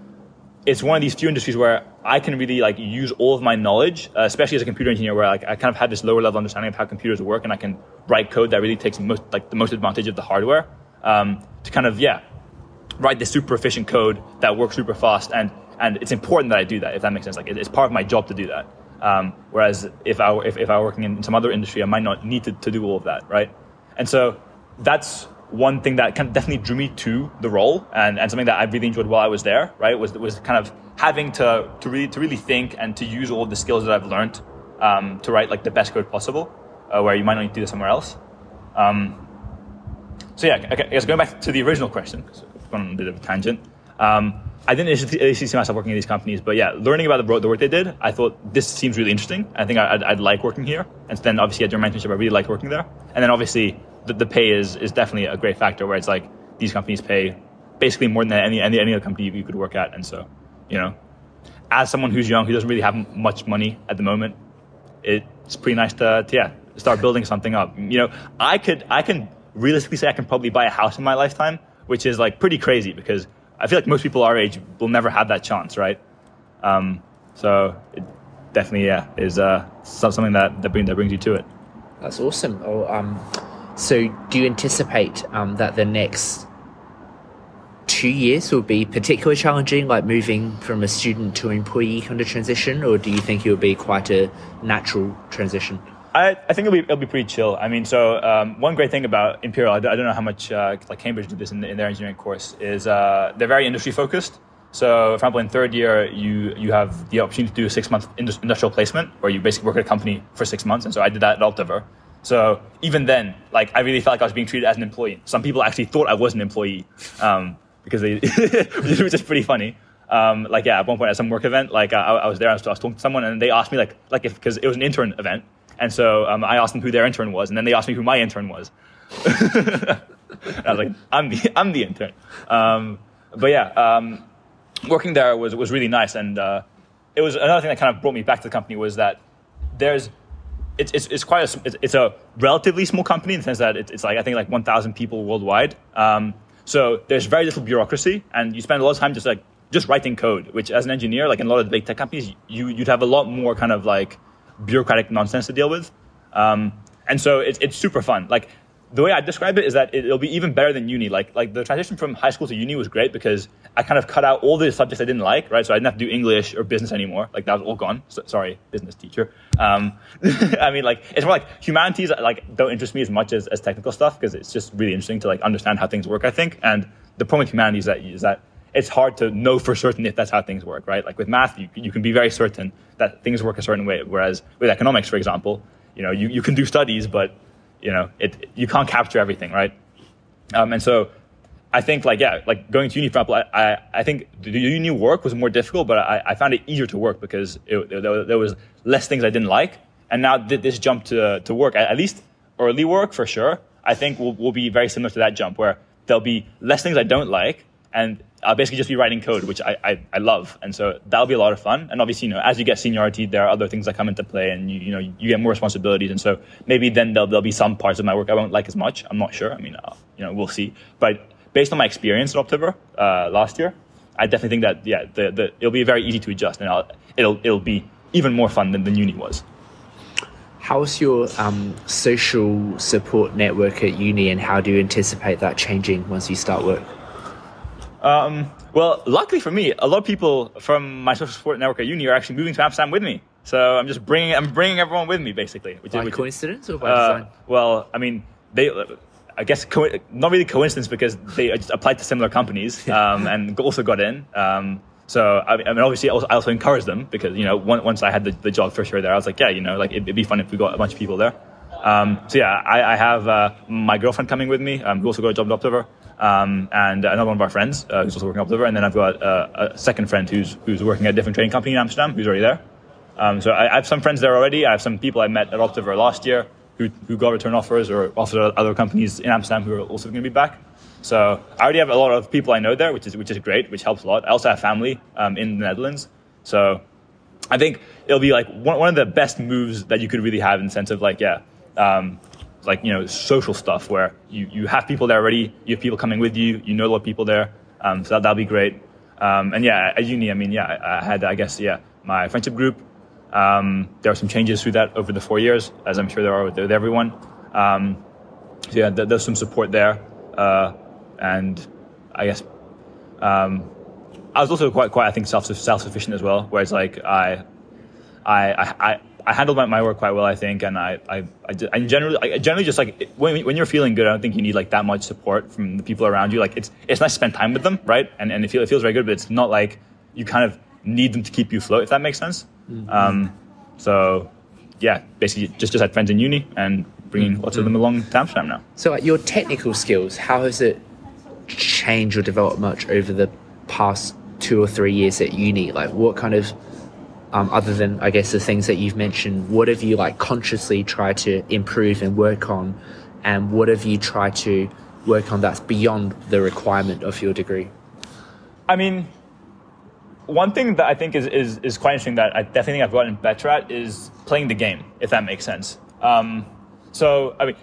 it's one of these few industries where I can really like use all of my knowledge, uh, especially as a computer engineer, where like I kind of had this lower level understanding of how computers work, and I can write code that really takes most like the most advantage of the hardware um, to kind of yeah write this super efficient code that works super fast, and and it's important that I do that if that makes sense. Like it, it's part of my job to do that. Um, whereas if I if, if I were working in some other industry, I might not need to, to do all of that, right? And so that's one thing that kind of definitely drew me to the role and, and something that I really enjoyed while I was there, right, was, was kind of having to, to, really, to really think and to use all the skills that I've learned um, to write like the best code possible, uh, where you might not do this somewhere else. Um, so yeah, okay, I guess going back to the original question, I've gone on a bit of a tangent. Um, I didn't initially see myself working in these companies, but yeah, learning about the, the work they did, I thought this seems really interesting. I think I'd, I'd like working here. And then obviously at your mentorship, I really liked working there. And then obviously the, the pay is is definitely a great factor where it's like these companies pay basically more than any any, any other company you could work at, and so you know, as someone who's young who doesn't really have much money at the moment, it's pretty nice to, to yeah start building something up. You know, I could I can realistically say I can probably buy a house in my lifetime, which is like pretty crazy because I feel like most people our age will never have that chance, right? Um, so it definitely yeah is uh, something that that, bring, that brings you to it. That's awesome. Oh, um, so, do you anticipate um, that the next two years will be particularly challenging, like moving from a student to employee kind of transition, or do you think it will be quite a natural transition? I, I think it'll be, it'll be pretty chill. I mean, so um, one great thing about Imperial, I don't know how much uh, like Cambridge did this in, the, in their engineering course, is uh, they're very industry focused. So, for example, in third year, you you have the opportunity to do a six month industrial placement, where you basically work at a company for six months. And so I did that at Optiver. So even then, like I really felt like I was being treated as an employee. Some people actually thought I was an employee um, because they, [LAUGHS] which is pretty funny. Um, like yeah, at one point at some work event, like I, I was there, I was, I was, talking to someone, and they asked me like like if because it was an intern event, and so um, I asked them who their intern was, and then they asked me who my intern was. [LAUGHS] I was like, I'm the I'm the intern. Um, but yeah, um, working there was was really nice, and uh, it was another thing that kind of brought me back to the company was that there's it's, it's, it's quite a, it's a relatively small company in the sense that it's like, I think like 1,000 people worldwide. Um, so there's very little bureaucracy and you spend a lot of time just like, just writing code, which as an engineer, like in a lot of the big tech companies, you, you'd have a lot more kind of like bureaucratic nonsense to deal with. Um, and so it's, it's super fun. Like the way I describe it is that it'll be even better than uni. Like like the transition from high school to uni was great because I kind of cut out all the subjects I didn't like, right? So I didn't have to do English or business anymore. Like that was all gone. So, sorry, business teacher. Um, [LAUGHS] I mean, like it's more like humanities like don't interest me as much as, as technical stuff because it's just really interesting to like understand how things work. I think, and the problem with humanities is that is that it's hard to know for certain if that's how things work, right? Like with math, you, you can be very certain that things work a certain way. Whereas with economics, for example, you know, you, you can do studies, but you know, it, you can't capture everything, right? Um, and so I think like, yeah, like going to uni, for example, I, I, I think the uni work was more difficult, but I, I found it easier to work because it, there, there was less things I didn't like. And now this jump to, to work, at least early work for sure, I think will, will be very similar to that jump where there'll be less things I don't like and I'll basically just be writing code, which I, I, I, love. And so that'll be a lot of fun. And obviously, you know, as you get seniority, there are other things that come into play and you, you know, you get more responsibilities. And so maybe then there'll, there'll be some parts of my work I won't like as much. I'm not sure. I mean, uh, you know, we'll see. But based on my experience at Optiver uh, last year, I definitely think that, yeah, the, the, it'll be very easy to adjust and I'll, it'll, it'll be even more fun than the uni was. How's your um, social support network at uni and how do you anticipate that changing once you start work? Um, well, luckily for me, a lot of people from my social support network at uni are actually moving to Amsterdam with me. So I'm just bringing I'm bringing everyone with me basically. Which, by which, coincidence or by uh, design? Well, I mean, they I guess co- not really coincidence because they just [LAUGHS] applied to similar companies um, and also got in. Um, so I mean, obviously, I also, I also encouraged them because you know once I had the, the, job for sure there, I was like, yeah, you know, like it'd, be fun if we got a bunch of people there. Um, so yeah, I, I have uh, my girlfriend coming with me. Um, who also got a job at Optiver um, and another one of our friends uh, who's also working at Optiver, and then I've got uh, a second friend who's who's working at a different trading company in Amsterdam, who's already there. Um, so I, I, have some friends there already. I have some people I met at Optiver last year who, who got return offers or offers at other companies in Amsterdam who are also going to be back. So I already have a lot of people I know there, which is which is great, which helps a lot. I also have family um, in the Netherlands, so I think it'll be like one, one of the best moves that you could really have in the sense of like yeah. Um, like you know social stuff where you, you have people there already, you have people coming with you, you know a lot of people there, um, so that that'll be great. Um, and yeah, at uni, I mean, yeah, I, had I guess yeah my friendship group. Um, there are some changes through that over the four years, as I'm sure there are with, with everyone. Um, so yeah, there, there's some support there, uh, and I guess um, I was also quite quite I think self self sufficient as well. Whereas like I I I I handled my, my work quite well, I think, and I I, I, I generally I generally just like when, when you're feeling good, I don't think you need like that much support from the people around you. Like it's it's nice to spend time with them, right? And and it, feel, it feels very good, but it's not like you kind of need them to keep you afloat, if that makes sense. Mm-hmm. Um, so yeah, basically just just had friends in uni and bringing mm-hmm. lots of them along to Amsterdam now. So your technical skills, how has it changed or developed much over the past two or three years at uni? Like what kind of um, other than I guess the things that you've mentioned, what have you like consciously tried to improve and work on, and what have you tried to work on that's beyond the requirement of your degree? I mean, one thing that I think is, is, is quite interesting that I definitely think I've gotten better at is playing the game, if that makes sense. Um, so, I mean,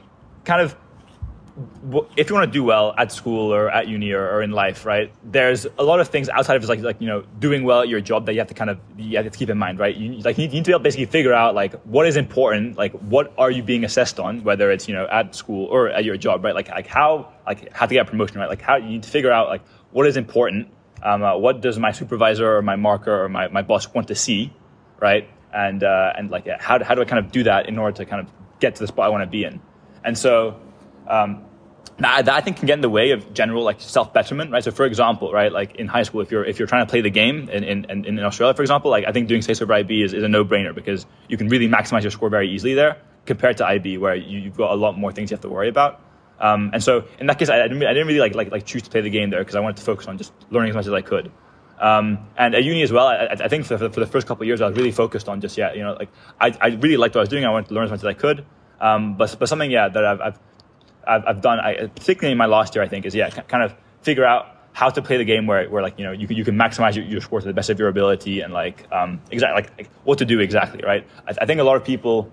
kind of if you want to do well at school or at uni or, or, in life, right? There's a lot of things outside of just like like you know doing well at your job that you have to kind of you have to keep in mind, right? You like you need, to basically figure out like what is important, like what are you being assessed on, whether it's you know at school or at your job, right? Like like how like how to get a promotion, right? Like how you need to figure out like what is important, um, uh, what does my supervisor or my marker or my, my boss want to see, right? And uh, and like how how do I kind of do that in order to kind of get to the spot I want to be in, and so. Um, that, that I think can get in the way of general like self betterment, right? So, for example, right, like in high school, if you're if you're trying to play the game in, in, in Australia, for example, like I think doing states over IB is, is a no brainer because you can really maximize your score very easily there compared to IB where you, have got a lot more things you have to worry about. Um, and so in that case, I, I, didn't, I didn't really like, like like choose to play the game there because I wanted to focus on just learning as much as I could. Um, and at uni as well, I, I think for, for, the first couple of years, I was really focused on just yeah, you know, like I, I really liked what I was doing. I wanted to learn as much as I could. Um, but but something yeah that I've, I've I've, I've done, I, particularly in my last year, I think, is yeah, kind of figure out how to play the game where, where like you know you can, you can maximize your, your score to the best of your ability and like um, exactly like, like, what to do exactly right. I, I, think a lot of people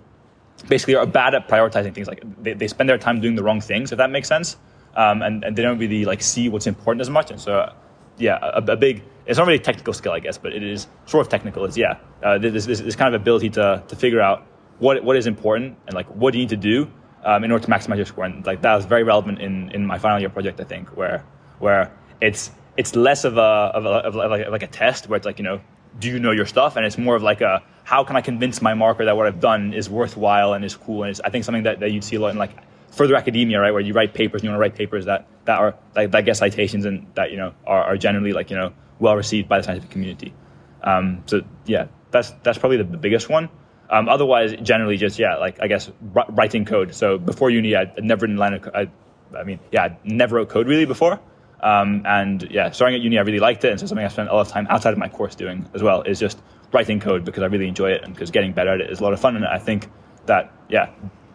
basically are bad at prioritizing things. Like they, they spend their time doing the wrong things, if that makes sense, um, and, and they don't really like see what's important as much. And so yeah, a, a, big it's not really a technical skill, I guess, but it is sort of technical. It's yeah, uh, this, this, this kind of ability to to figure out what what is important and like what do you need to do um, in order to maximize your score. And like that was very relevant in, in my final year project, I think, where where it's it's less of a of, a, of like, like a test where it's like you know do you know your stuff, and it's more of like a how can I convince my marker that what I've done is worthwhile and is cool, and I think something that, that you'd see a lot in like further academia, right, where you write papers and you want to write papers that that are like that get citations and that you know are, are generally like you know well received by the scientific community. Um, so yeah, that's that's probably the biggest one. Um, otherwise, generally just yeah, like I guess writing code. So before uni, I'd never in line of, I, I mean yeah, I never wrote code really before. Um, and yeah, starting at uni, I really liked it, and so something I spent a lot of time outside of my course doing as well is just writing code because I really enjoy it and because getting better at it is a lot of fun. And I think that yeah,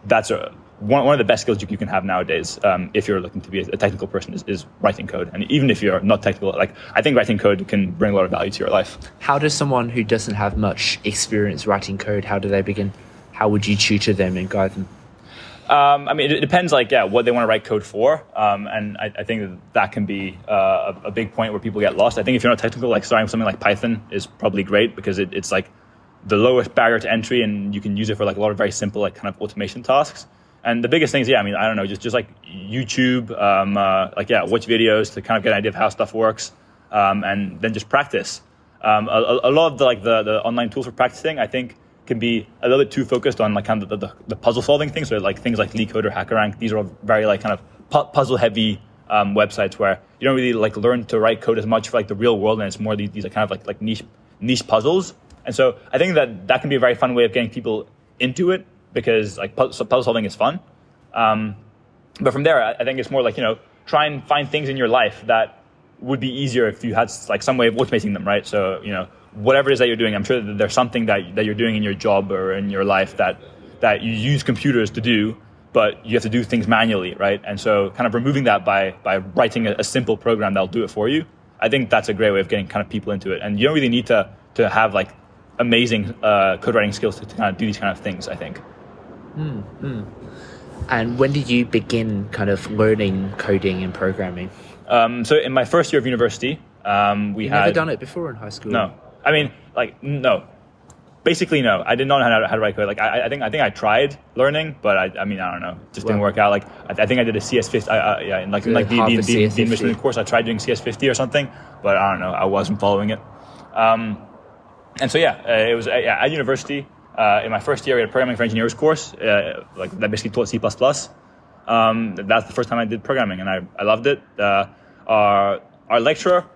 that's a one, one of the best skills you, you can have nowadays um, if you're looking to be a technical person is, is, writing code and even if you're not technical like i think writing code can bring a lot of value to your life how does someone who doesn't have much experience writing code how do they begin how would you tutor them and guide them um, I mean, it depends, like, yeah, what they want to write code for. Um, and I, I, think that, that can be uh, a, a, big point where people get lost. I think if you're not technical, like starting with something like Python is probably great because it, it's like the lowest barrier to entry and you can use it for like a lot of very simple, like kind of automation tasks. And the biggest things, yeah, I mean, I don't know, just, just like YouTube, um, uh, like, yeah, watch videos to kind of get an idea of how stuff works um, and then just practice. Um, a, a, lot of the, like the, the online tools for practicing, I think, can be a little bit too focused on like kind of the, the, the puzzle solving things. So like things like LeetCode or HackerRank, these are all very like kind of pu- puzzle heavy um, websites where you don't really like learn to write code as much for like the real world, and it's more these, these are kind of like like niche niche puzzles. And so I think that that can be a very fun way of getting people into it because like puzzle solving is fun. Um, but from there, I think it's more like you know try and find things in your life that would be easier if you had like some way of automating them, right? So you know whatever it is that you're doing, I'm sure that there's something that, that you're doing in your job or in your life that, that you use computers to do, but you have to do things manually, right? And so kind of removing that by, by writing a, a simple program that'll do it for you, I think that's a great way of getting kind of people into it. And you don't really need to, to have like amazing uh, code writing skills to, to, kind of do these kind of things, I think. Mm-hmm. And when did you begin kind of learning coding and programming? Um, so in my first year of university, um, we you had never done it before in high school. No, I mean, like, no. Basically, no. I didn't know how to, how to write code. Like, I, I think I think I tried learning, but I, I mean, I don't know. It just didn't work out. Like, I, I, think I did a CS50. I, I, yeah, in like, in like the, the, the, the enrichment course, I tried doing CS50 or something, but I don't know. I wasn't following it. Um, and so, yeah, uh, it was uh, yeah, at university. Uh, in my first year, we had a programming for engineers course, uh, like that basically taught C++. Um, that's the first time I did programming, and I, I loved it. Uh, our, our lecturer,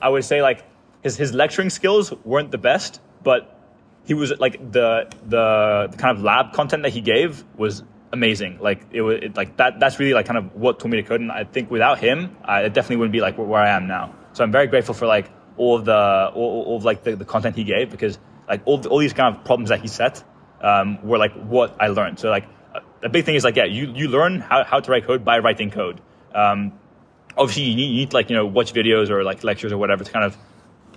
I would say, like, his his lecturing skills weren't the best, but he was like the the, the kind of lab content that he gave was amazing. Like it was it, like that. That's really like kind of what taught me to code. And I think without him, I definitely wouldn't be like where, where I am now. So I'm very grateful for like all of the all, all of like the, the content he gave because like all all these kind of problems that he set um, were like what I learned. So like a big thing is like yeah, you you learn how how to write code by writing code. Um, obviously you need, you need like you know watch videos or like lectures or whatever to kind of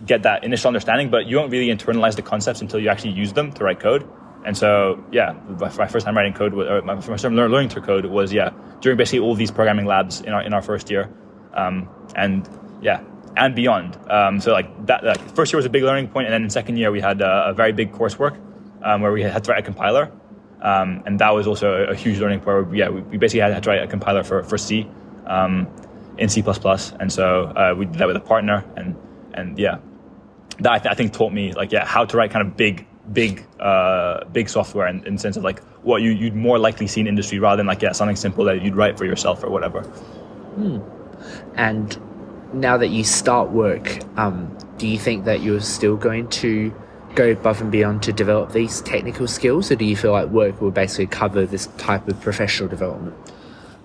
get that initial understanding, but you don't really internalize the concepts until you actually use them to write code. And so, yeah, my, first time writing code, or my first time learning to code was, yeah, during basically all these programming labs in our, in our first year. Um, and yeah, and beyond. Um, so like that, like first year was a big learning point, and then in second year we had a, a very big coursework um, where we had to write a compiler, um, and that was also a, a huge learning point. Where, yeah, we, basically had to write a compiler for for C um, in C++, and so uh, we did that with a partner, and and yeah, that I, th- I, think taught me like yeah how to write kind of big big uh, big software in, in the sense of like what you, you'd more likely see in industry rather than like yeah something simple that you'd write for yourself or whatever. Hmm. And now that you start work, um, do you think that you're still going to go above and beyond to develop these technical skills, or do you feel like work will basically cover this type of professional development?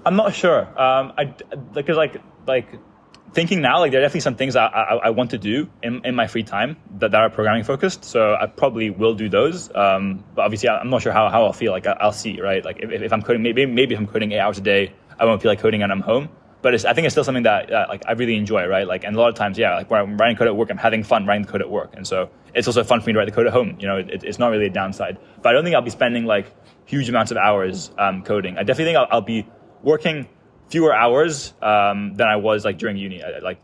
I'm not sure. Um, I because like like thinking now, like there are definitely some things I, I, I want to do in, in my free time that, that are programming focused. So I probably will do those. Um, but obviously, I'm not sure how, how I'll feel. Like I'll see, right? Like if, if I'm coding, maybe maybe if I'm coding eight hours a day, I won't feel like coding and I'm home. But I think it's still something that uh, like I really enjoy, right? Like, and a lot of times, yeah, like when I'm writing code at work, I'm having fun writing code at work, and so it's also fun for me to write the code at home. You know, it, it's not really a downside. But I don't think I'll be spending like huge amounts of hours um, coding. I definitely think I'll, I'll be working fewer hours um, than I was like during uni. I, like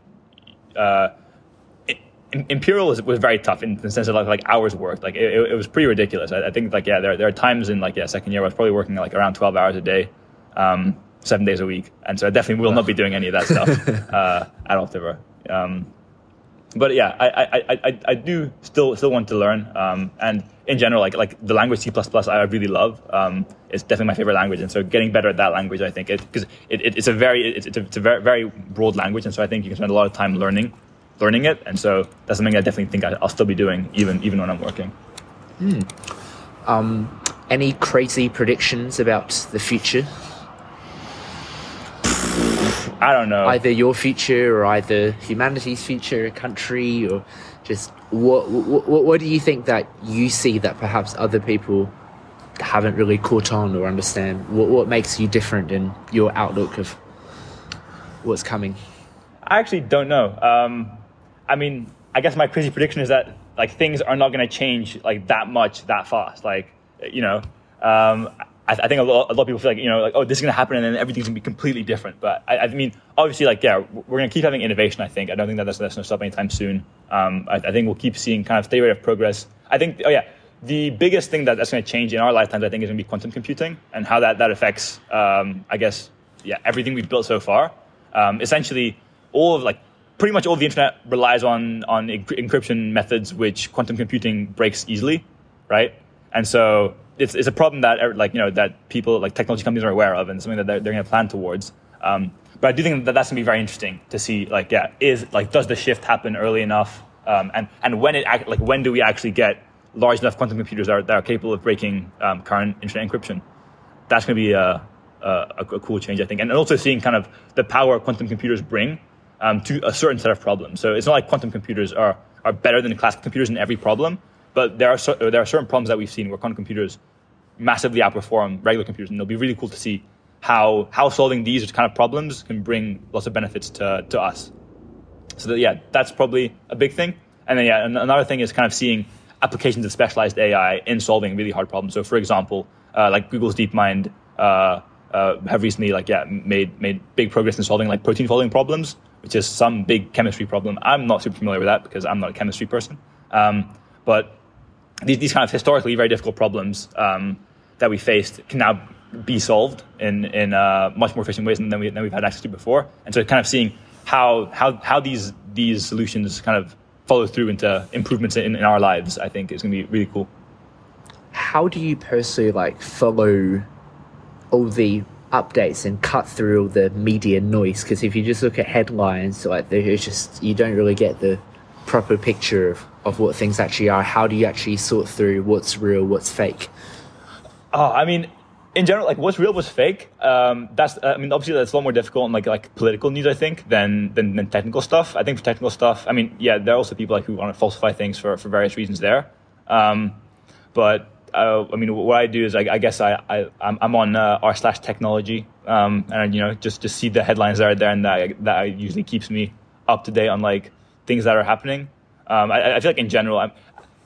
uh, Imperial was, was very tough in the sense of like, like hours worked. Like it, it was pretty ridiculous. I, I, think like yeah, there there are times in like yeah second year I was probably working like around twelve hours a day, um, seven days a week, and so I definitely will not be doing any of that stuff [LAUGHS] uh, at Optiver. Um, but yeah, I, I, I, I do still still want to learn. Um, and in general, like like the language C++ I really love. Um, it's definitely my favorite language, and so getting better at that language, I think, because it, it, it's a very it's, it's, a, it's a very very broad language, and so I think you can spend a lot of time learning learning it, and so that's something I definitely think I, will still be doing even even when I'm working. Hmm. Um, any crazy predictions about the future? I don't know. Either your future or either humanity's future, a country, or just what, what, what do you think that you see that perhaps other people haven't really caught on or understand? What, what makes you different in your outlook of what's coming? I actually don't know. Um, I mean, I guess my crazy prediction is that like things are not going to change like that much that fast. Like, you know, um, I, I, think a lot, a lot of people feel like you know like oh this is going to happen and then everything's going to be completely different. But I, I, mean obviously like yeah we're going to keep having innovation. I think I don't think that that's, that's to stop anytime soon. Um, I, I, think we'll keep seeing kind of steady rate of progress. I think oh yeah the biggest thing that, that's going to change in our lifetimes I think is going to be quantum computing and how that that affects um, I guess yeah everything we've built so far. Um, essentially all of like pretty much all of the internet relies on on encryption methods which quantum computing breaks easily, right? And so it's, it's a problem that er, like you know that people like technology companies are aware of and something that they're, they're going to plan towards. Um, but I do think that that's going to be very interesting to see like yeah is like does the shift happen early enough um, and and when it like when do we actually get large enough quantum computers that are, that are capable of breaking um, current internet encryption? That's going to be a, a, a, cool change I think and also seeing kind of the power quantum computers bring um, to a certain set of problems. So it's not like quantum computers are are better than classical computers in every problem but there are, so, there are certain problems that we've seen where quantum computers massively outperform regular computers, and it'll be really cool to see how, how solving these kind of problems can bring lots of benefits to, to us. So that, yeah, that's probably a big thing. And then yeah, another thing is kind of seeing applications of specialized AI in solving really hard problems. So for example, uh, like Google's DeepMind uh, uh, have recently like yeah made made big progress in solving like protein folding problems, which is some big chemistry problem. I'm not super familiar with that because I'm not a chemistry person. Um, but these, these kind of historically very difficult problems um, that we faced can now be solved in, in uh, much more efficient ways than, we, than we've had access to before. And so kind of seeing how, how, how these, these solutions kind of follow through into improvements in, in our lives, I think is going to be really cool. How do you personally like follow all the updates and cut through all the media noise? Because if you just look at headlines, like there's just you don't really get the proper picture of, of what things actually are? How do you actually sort through what's real, what's fake? Oh, I mean, in general, like what's real, what's fake. Um, that's I mean, obviously that's a lot more difficult in like like political news, I think, than, than than technical stuff. I think for technical stuff, I mean, yeah, there are also people like who want to falsify things for for various reasons there. Um, but uh, I mean, what I do is I, I guess I, I I'm on uh, r slash technology, um, and you know just just see the headlines that are there, and that that usually keeps me up to date on like things that are happening. Um, I, I, feel like in general, I'm,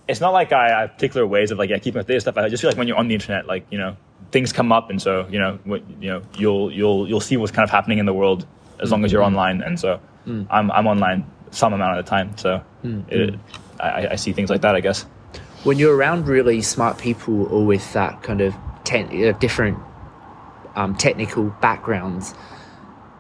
it's not like I, I, have particular ways of like yeah, keeping up with this stuff. I just feel like when you're on the internet, like you know, things come up, and so you know, what, you know, you'll you'll you'll see what's kind of happening in the world as long as you're mm. online. And so mm. I'm I'm online some amount of the time, so mm. it, I, I see things like that. I guess when you're around really smart people or with that kind of ten, uh, different um, technical backgrounds,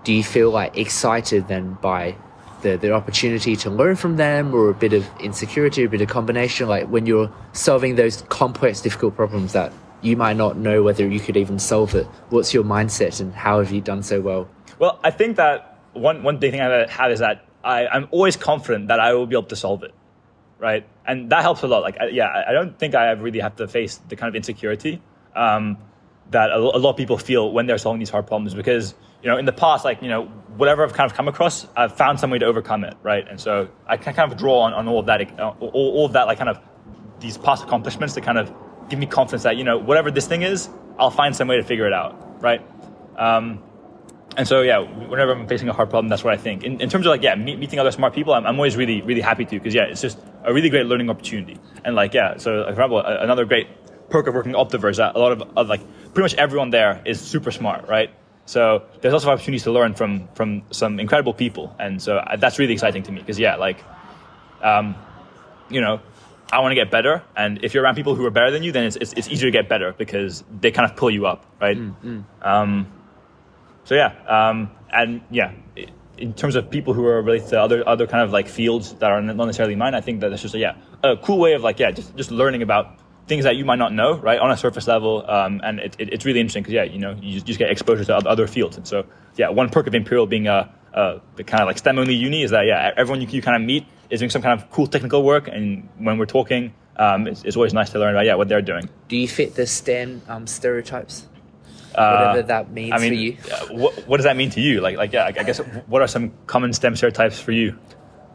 do you feel like excited then by the, the opportunity to learn from them or a bit of insecurity, a bit of combination, like when you're solving those complex, difficult problems that you might not know whether you could even solve it. What's your mindset and how have you done so well? Well, I think that one, one big thing I have is that I, I'm always confident that I will be able to solve it, right? And that helps a lot. Like, yeah, I don't think I really have to face the kind of insecurity um, that a, a lot of people feel when they're solving these hard problems because – you know, in the past, like, you know, whatever I've kind of come across, I've found some way to overcome it, right? And so I can kind of draw on, on all of that, all, all of that, like, kind of these past accomplishments to kind of give me confidence that, you know, whatever this thing is, I'll find some way to figure it out, right? Um, and so, yeah, whenever I'm facing a hard problem, that's what I think. In, in terms of, like, yeah, meet, meeting other smart people, I'm, I'm always really, really happy to, because, yeah, it's just a really great learning opportunity. And, like, yeah, so, for example, another great perk of working at Optiver is that a lot of, of, like, pretty much everyone there is super smart, right? So there's lots of opportunities to learn from from some incredible people, and so uh, that's really exciting to me because yeah, like, um, you know, I want to get better, and if you're around people who are better than you, then it's it's, it's easier to get better because they kind of pull you up, right? Mm, mm. Um, so yeah, um, and yeah, in terms of people who are related to other other kind of like fields that are not necessarily mine, I think that that's just a, yeah a cool way of like yeah just just learning about things that you might not know right on a surface level, um, and it, it, it's really interesting because yeah you know you just, just get exposure to other fields, and so yeah one perk of Imperial being a, a kind of like STEM only uni is that yeah everyone you, you kind of meet is doing some kind of cool technical work, and when we're talking, um, it's, it's, always nice to learn about yeah what they're doing. Do you fit the STEM um, stereotypes? Whatever uh, that means I mean, for you. Uh, what, what, does that mean to you? Like, like yeah, I guess what are some common STEM stereotypes for you?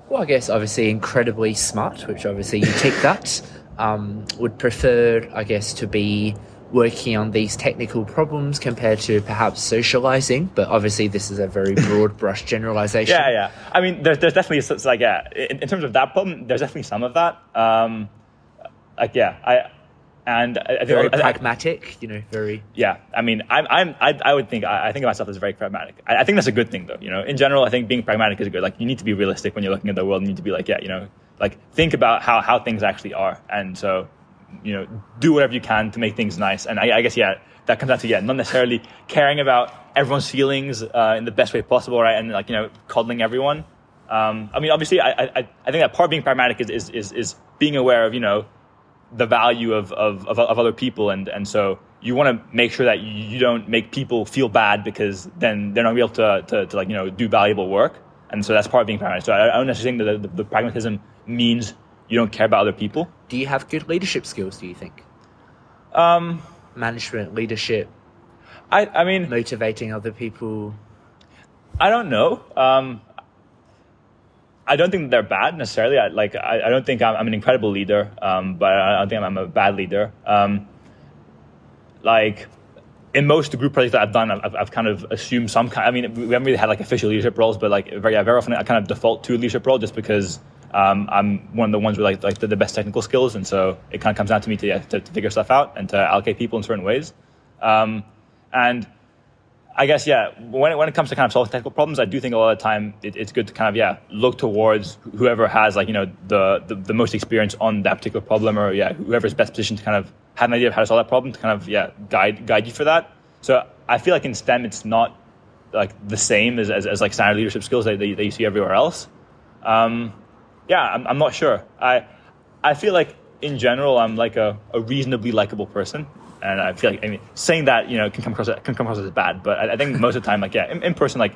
Well, I guess obviously incredibly smart, which obviously you tick that. Um, would prefer, I guess, to be working on these technical problems compared to perhaps socializing. But obviously, this is a very [LAUGHS] broad brush generalization. Yeah, yeah. I mean, there's, there's definitely like yeah. In, in, terms of that problem, there's definitely some of that. Um, like yeah, I and I, very I, pragmatic, you know, very. Yeah, I mean, I'm, I'm, I, I would think, I, think of myself as very pragmatic. I, I, think that's a good thing, though. You know, in general, I think being pragmatic is good. Like, you need to be realistic when you're looking at the world. You need to be like, yeah, you know, like think about how how things actually are, and so, you know, do whatever you can to make things nice. And I, I guess, yeah, that comes down to yeah, not necessarily caring about everyone's feelings uh, in the best way possible, right? And like, you know, coddling everyone. Um, I mean, obviously, I, I, I think that part of being pragmatic is, is, is, is being aware of, you know, the value of, of, of, of, other people. And, and so you want to make sure that you don't make people feel bad because then they're not able to, to, to like, you know, do valuable work. And so that's part of being pragmatic. So I, I don't necessarily think that the, the, pragmatism means you don't care about other people. Do you have good leadership skills, do you think? Um, Management, leadership. I, I mean, motivating other people. I don't know. Um, I don't think they're bad necessarily. I, like I, I don't think I'm, I'm, an incredible leader, um, but I don't think I'm, I'm a bad leader. Um, like in most the group projects that I've done, I've, I've, kind of assumed some kind. I mean, we haven't really had like official leadership roles, but like very, very often I kind of default to a leadership role just because um, I'm one of the ones with like like the, the, best technical skills, and so it kind of comes down to me to, to, to figure stuff out and to allocate people in certain ways. Um, and I guess yeah. When it, when it comes to kind of solving technical problems, I do think a lot of the time it, it's good to kind of yeah look towards whoever has like you know the, the, the most experience on that particular problem, or yeah whoever's best positioned to kind of have an idea of how to solve that problem to kind of yeah guide guide you for that. So I feel like in STEM it's not like the same as, as, as like standard leadership skills that, that, you see everywhere else. Um, yeah, I'm, I'm not sure. I I feel like in general I'm like a, a reasonably likable person and I feel like I mean saying that you know can come across can come across as bad, but I, I think most of the time like yeah in, in person like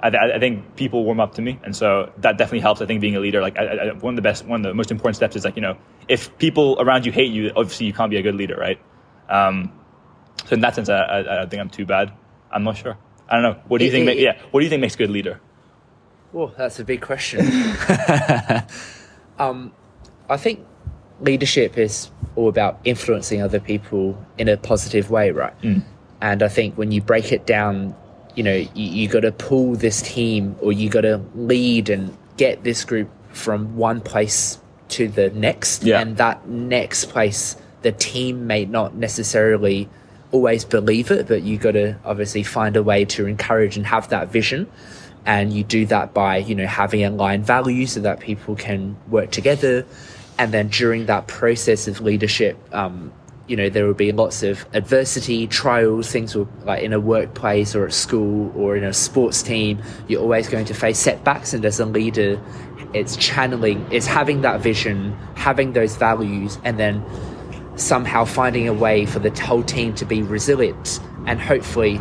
I, I, think people warm up to me, and so that definitely helps. I think being a leader, like I, one of the best, one of the most important steps is like you know if people around you hate you, obviously you can't be a good leader, right? Um, so in that sense, I, I, don't think I'm too bad. I'm not sure. I don't know. What do you it, think? It, yeah, what do you think makes a good leader? Well, that's a big question. [LAUGHS] [LAUGHS] um, I think leadership is all about influencing other people in a positive way, right? Mm. And I think when you break it down, you know, you, you got to pull this team or you got to lead and get this group from one place to the next. Yeah. And that next place, the team may not necessarily always believe it, but you got to obviously find a way to encourage and have that vision. And you do that by, you know, having aligned values so that people can work together and then during that process of leadership, um, you know, there will be lots of adversity, trials, things will, like in a workplace or at school or in a sports team, you're always going to face setbacks. And as a leader, it's channeling, it's having that vision, having those values, and then somehow finding a way for the whole team to be resilient and hopefully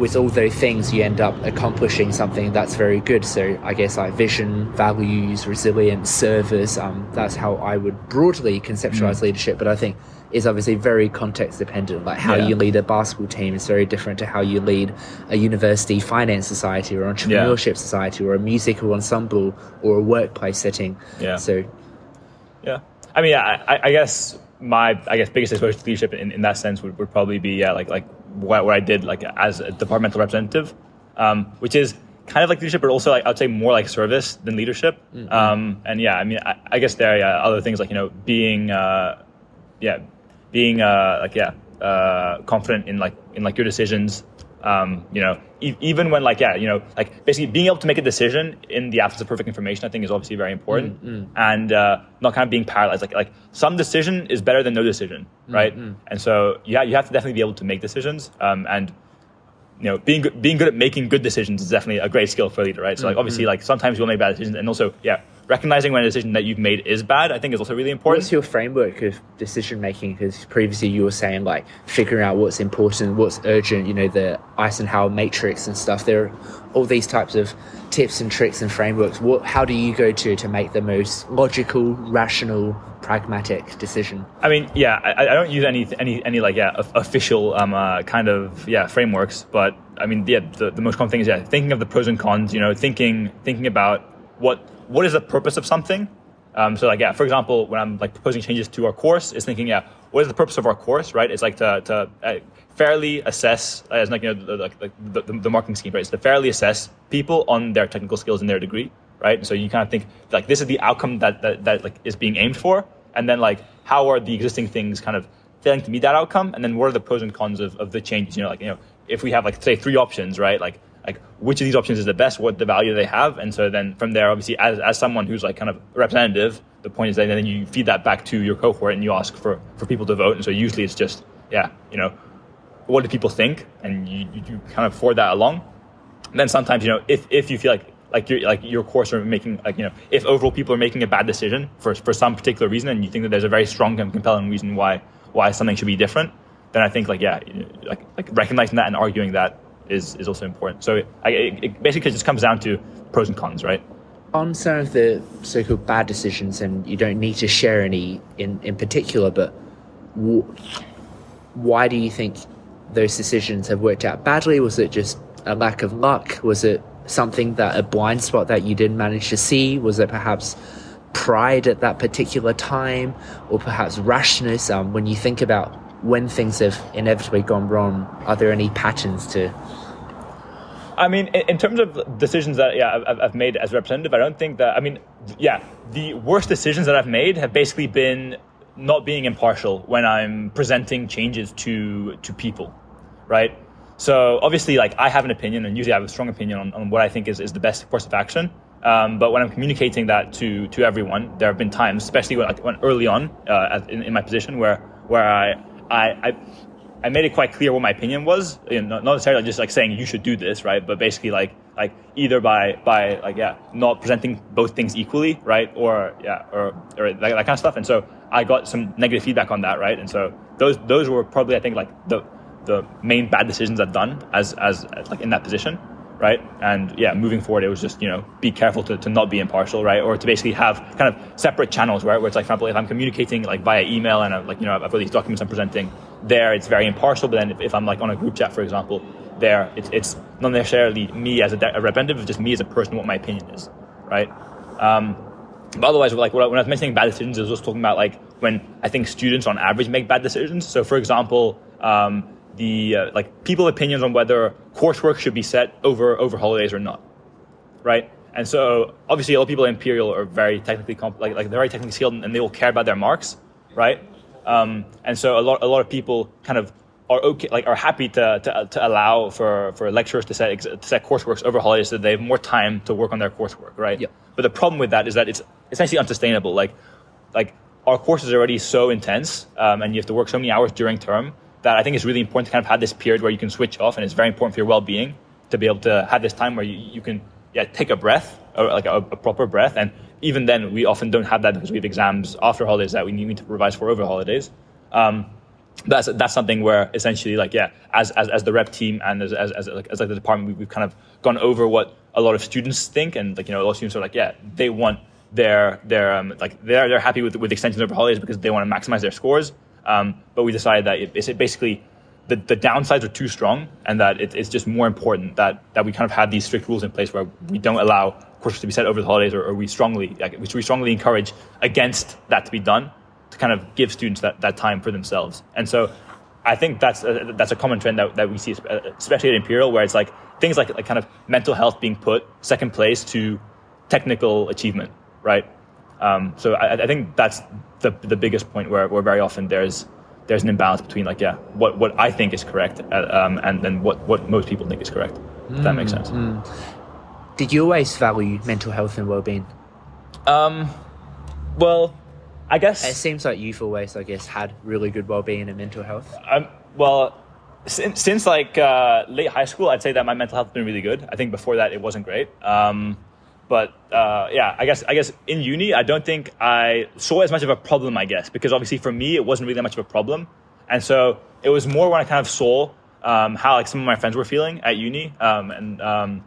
with all those things, you end up accomplishing something that's very good. So I guess like vision, values, resilience, service. Um, that's how I would broadly conceptualize mm. leadership. But I think is obviously very context dependent. Like how yeah. you lead a basketball team is very different to how you lead a university finance society or entrepreneurship yeah. society or a musical ensemble or a workplace setting. Yeah. So. Yeah, I mean, I, I guess my I guess biggest exposure to leadership in, in that sense would, would probably be yeah like like what, what I did like as a departmental representative, um, which is kind of like leadership, but also like I'd say more like service than leadership. Mm-hmm. Um, and yeah, I mean, I, I, guess there are other things like you know being, uh, yeah, being uh, like yeah, uh, confident in like in like your decisions, um, you know, e- even when like yeah, you know, like basically being able to make a decision in the absence of perfect information, I think is obviously very important, mm-hmm. and uh, not kind of being paralyzed. Like like some decision is better than no decision, right? Mm-hmm. And so yeah, you have to definitely be able to make decisions, um, and you know, being good, being good at making good decisions is definitely a great skill for a leader, right? So like obviously like sometimes you'll make bad decisions, and also yeah, recognizing when a decision that you've made is bad, I think is also really important. What's your framework of decision making? Because previously you were saying like figuring out what's important, what's urgent. You know the Eisenhower matrix and stuff. There are all these types of tips and tricks and frameworks. What? How do you go to to make the most logical, rational, pragmatic decision? I mean, yeah, I, I don't use any any any like yeah official um uh, kind of yeah frameworks, but I mean yeah the, the most common thing is yeah thinking of the pros and cons. You know, thinking thinking about what what is the purpose of something. Um, so like yeah, for example, when I'm like proposing changes to our course, is thinking yeah, what is the purpose of our course, right? It's like to to uh, fairly assess as like you know the, like the, the, the marketing scheme, right? It's to fairly assess people on their technical skills and their degree, right? So you kind of think like this is the outcome that that, that like is being aimed for, and then like how are the existing things kind of failing to meet that outcome, and then what are the pros and cons of, of the changes? You know, like you know if we have like say three options, right? Like like which of these options is the best, what the value they have, and so then from there, obviously, as, as someone who's like kind of representative, the point is that then you feed that back to your cohort and you ask for for people to vote, and so usually it's just yeah, you know, what do people think, and you, you, kind of forward that along. And then sometimes you know if if you feel like like your like your course are making like you know if overall people are making a bad decision for for some particular reason, and you think that there's a very strong and compelling reason why why something should be different, then I think like yeah, like like recognizing that and arguing that is is also important. So I, it, it basically just comes down to pros and cons, right? On some of the so-called bad decisions, and you don't need to share any in in particular, but w- why do you think those decisions have worked out badly? Was it just a lack of luck? Was it something that a blind spot that you didn't manage to see? Was it perhaps pride at that particular time, or perhaps rashness? Um, when you think about when things have inevitably gone wrong, are there any patterns to? I mean, in, terms of decisions that yeah I've, made as representative, I don't think that I mean yeah the worst decisions that I've made have basically been not being impartial when I'm presenting changes to to people, right? So obviously, like I have an opinion, and usually I have a strong opinion on, on what I think is, is the best course of action. Um, but when I'm communicating that to to everyone, there have been times, especially when, when early on uh, in, in my position, where where I, I I I made it quite clear what my opinion was, you know, not necessarily just like saying you should do this, right? But basically like like either by by like yeah, not presenting both things equally, right? Or yeah, or or that, that kind of stuff. And so I got some negative feedback on that, right? And so those those were probably I think like the the main bad decisions I've done as as like in that position right? And yeah, moving forward, it was just, you know, be careful to, to not be impartial, right? Or to basically have kind of separate channels, right? Where it's like, for example, if I'm communicating like via email and I'm like, you know, I've got these documents I'm presenting there, it's very impartial. But then if, if I'm like on a group chat, for example, there, it's, it's not necessarily me as a, a representative, just me as a person, what my opinion is, right? Um, but otherwise, like when I was mentioning bad decisions, I was just talking about like when I think students on average make bad decisions. So, for example, um, the uh, like people opinions on whether coursework should be set over over holidays or not, right? And so obviously, a lot of people at Imperial are very technically comp- like like they're very technically skilled and they will care about their marks, right? Um, and so a lot a lot of people kind of are okay like are happy to to, to allow for for lecturers to set to set coursework over holidays so that they have more time to work on their coursework, right? But the problem with that is that it's essentially unsustainable. Like like our course is already so intense, um, and you have to work so many hours during term that I think it's really important to kind of have this period where you can switch off, and it's very important for your well-being to be able to have this time where you, you can yeah take a breath, or like a, a, proper breath, and even then we often don't have that because we have exams after holidays that we need to revise for over holidays. Um, that's that's something where essentially like yeah as as, as the rep team and as as, as, like, as like the department we, we've kind of gone over what a lot of students think. And like you know a lot of students are like yeah they want their their um, like they're they're happy with with extensions over holidays because they want to maximize their scores um, but we decided that it, it basically the, the downsides are too strong and that it, it's just more important that, that we kind of have these strict rules in place where we don't allow courses to be set over the holidays or, or we strongly like, we strongly encourage against that to be done to kind of give students that, that time for themselves. And so I think that's a, that's a common trend that, that we see, especially at Imperial, where it's like things like, like kind of mental health being put second place to technical achievement, right? Um, so I, I, think that's the, the biggest point where, where very often there's there's an imbalance between like yeah what, what I think is correct uh, um, and then what, what most people think is correct. If mm, that makes sense. Mm. Did you always value mental health and well being? Um, well, I guess it seems like you've always, I guess, had really good well being and mental health. Um, well, since, since like uh, late high school, I'd say that my mental health has been really good. I think before that it wasn't great. Um, but uh, yeah, I guess I guess in uni, I don't think I saw as much of a problem. I guess because obviously for me, it wasn't really that much of a problem, and so it was more when I kind of saw um, how like some of my friends were feeling at uni um, and um,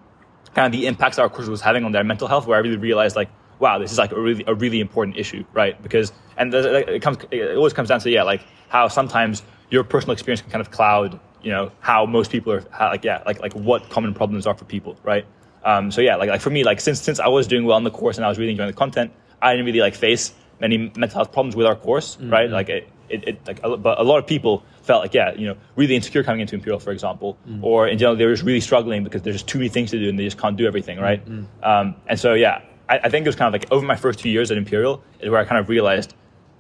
kind of the impacts our course was having on their mental health, where I really realized like, wow, this is like a really a really important issue, right? Because and it comes it always comes down to yeah, like how sometimes your personal experience can kind of cloud you know how most people are how, like yeah like like what common problems are for people right um, so yeah, like, like for me, like since since I was doing well in the course and I was really enjoying the content, I didn't really like face many mental health problems with our course, mm-hmm. right? Like it, it, it, like a, but a lot of people felt like yeah, you know, really insecure coming into Imperial, for example, mm-hmm. or in general they were just really struggling because there's just too many things to do and they just can't do everything, right? Mm-hmm. Um, and so yeah, I, I think it was kind of like over my first two years at Imperial is where I kind of realized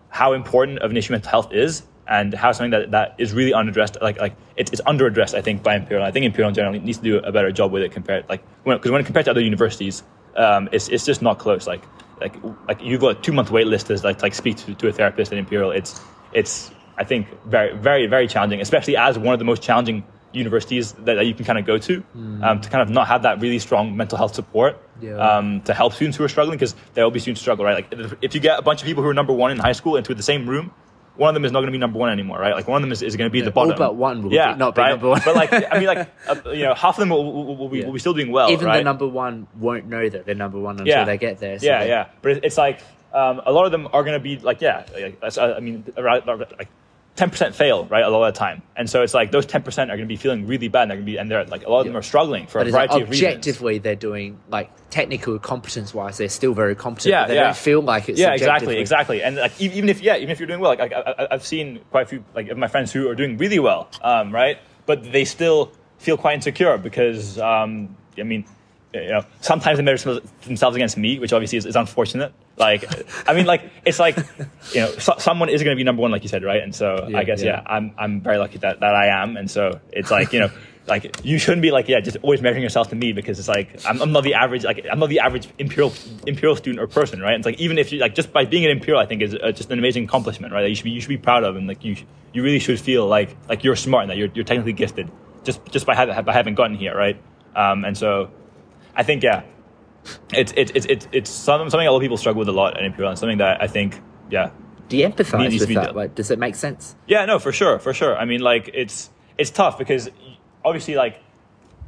how important of an issue mental health is and have something that, that is really unaddressed, like like it's, it's under addressed, I think, by Imperial. I think Imperial in general needs to do a better job with it compared, like, because when, when compared to other universities, um, it's it's just not close. Like like like you've got a two month wait list to like like speak to, to a therapist at Imperial. It's it's I think very very very challenging, especially as one of the most challenging universities that, that you can kind of go to mm. um, to kind of not have that really strong mental health support yeah. um, to help students who are struggling because there will be students struggle right like if you get a bunch of people who are number one in high school into the same room one of them is not going to be number one anymore, right? Like one of them is, is going to be yeah, the bottom. All but one will yeah, be, not be right? number one. but like, I mean, like, [LAUGHS] uh, you know, half of them will, will, will, be, yeah. will, be, still doing well. Even right? the number one won't know that they're number one until yeah. they get there. So yeah, yeah. But it's like um, a lot of them are going to be like, yeah, like, I mean, like 10% fail, right, a lot of the time. And so it's like those 10% are going to be feeling really bad. And they're going to be, and they're like, a lot of them are struggling for but a variety of reasons. Objectively, they're doing, like, technical competence wise, they're still very competent. Yeah, they yeah. don't feel like it's Yeah, exactly, exactly. And like, even if, yeah, even if you're doing well, like, I, have seen quite a few, like, of my friends who are doing really well, um, right? But they still feel quite insecure because, um, I mean, you know, sometimes they measure themselves against me, which obviously is, is unfortunate. Like, I mean, like it's like you know, so, someone is going to be number one, like you said, right? And so yeah, I guess yeah. yeah, I'm I'm very lucky that that I am, and so it's like you know. [LAUGHS] like you shouldn't be like yeah just always measuring yourself to me because it's like I'm, I'm, not the average like I'm not the average imperial imperial student or person right it's like even if you like just by being an imperial I think is uh, just an amazing accomplishment right that you should be you should be proud of and like you you really should feel like like you're smart and that you're, you're technically gifted just just by having by having gotten here right um, and so I think yeah it's it's it's it's, it's something, something a lot of people struggle with a lot in Imperial, and something that I think, yeah. Do you empathize with that? Like, does it make sense? Yeah, no, for sure, for sure. I mean, like, it's it's tough because obviously, like,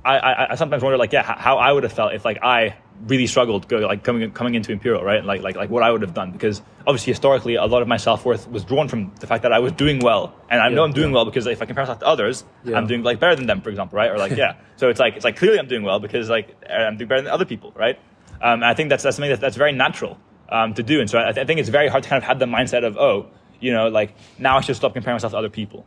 I I, I sometimes wonder, like, yeah, how I would have felt if like I really struggled like coming coming into Imperial, right? Like like like what I would have done because obviously historically a lot of my self worth was drawn from the fact that I was doing well, and I yeah, know I'm doing yeah. well because if I compare myself to others, yeah. I'm doing like better than them, for example, right? Or like yeah, [LAUGHS] so it's like it's like clearly I'm doing well because like I'm doing better than other people, right? Um, I think that's, that's something that, that's very natural um, to do, and so I, I think it's very hard to kind of have the mindset of oh, you know, like now I should stop comparing myself to other people.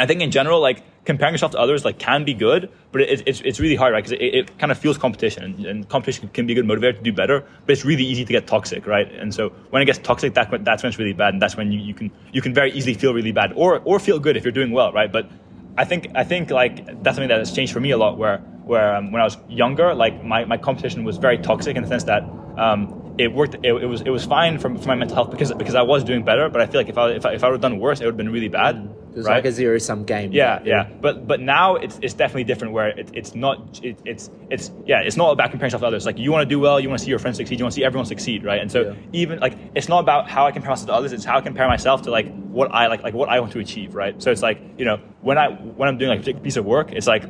I think in general, like comparing yourself to others, like can be good, but it, it's it's really hard, right? Because it, it, kind of fuels competition, and, and, competition can be a good motivator to do better. But it's really easy to get toxic, right? And so when it gets toxic, that that's when it's really bad, and that's when you, you can you can very easily feel really bad, or or feel good if you're doing well, right? But I think I think like that's something that has changed for me a lot. Where where um, when I was younger, like my, my competition was very toxic in the sense that um, it worked. It, it, was it was fine for, for my mental health because because I was doing better. But I feel like if I if I, if I would have done worse, it would have been really bad. Was right? like a zero sum game. Yeah, yeah, yeah. But but now it's it's definitely different. Where it, it's not it, it's it's yeah it's not about comparing yourself to others. Like you want to do well, you want to see your friends succeed, you want to see everyone succeed, right? And so yeah. even like it's not about how I compare myself to others. It's how I compare myself to like what I like like what I want to achieve, right? So it's like you know when I when I'm doing like a piece of work, it's like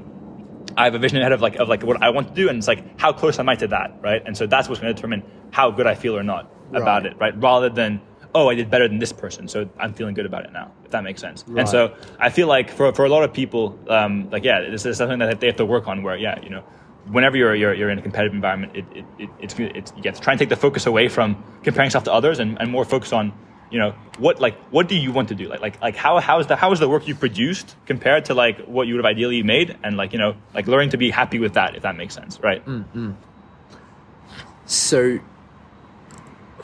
I have a vision ahead of like of like what I want to do, and it's like how close am I to that, right? And so that's what's going to determine how good I feel or not right. about it, right? Rather than oh, I did better than this person, so I'm feeling good about it now. If that makes sense. Right. And so I feel like for for a lot of people, um, like yeah, this is something that they have to work on. Where yeah, you know, whenever you're you're, you're in a competitive environment, it, it, it it's it's you have to try and take the focus away from comparing yourself to others and, and more focus on you know what like what do you want to do like like like how how is the how is the work you produced compared to like what you would have ideally made and like you know like learning to be happy with that if that makes sense right mm-hmm. so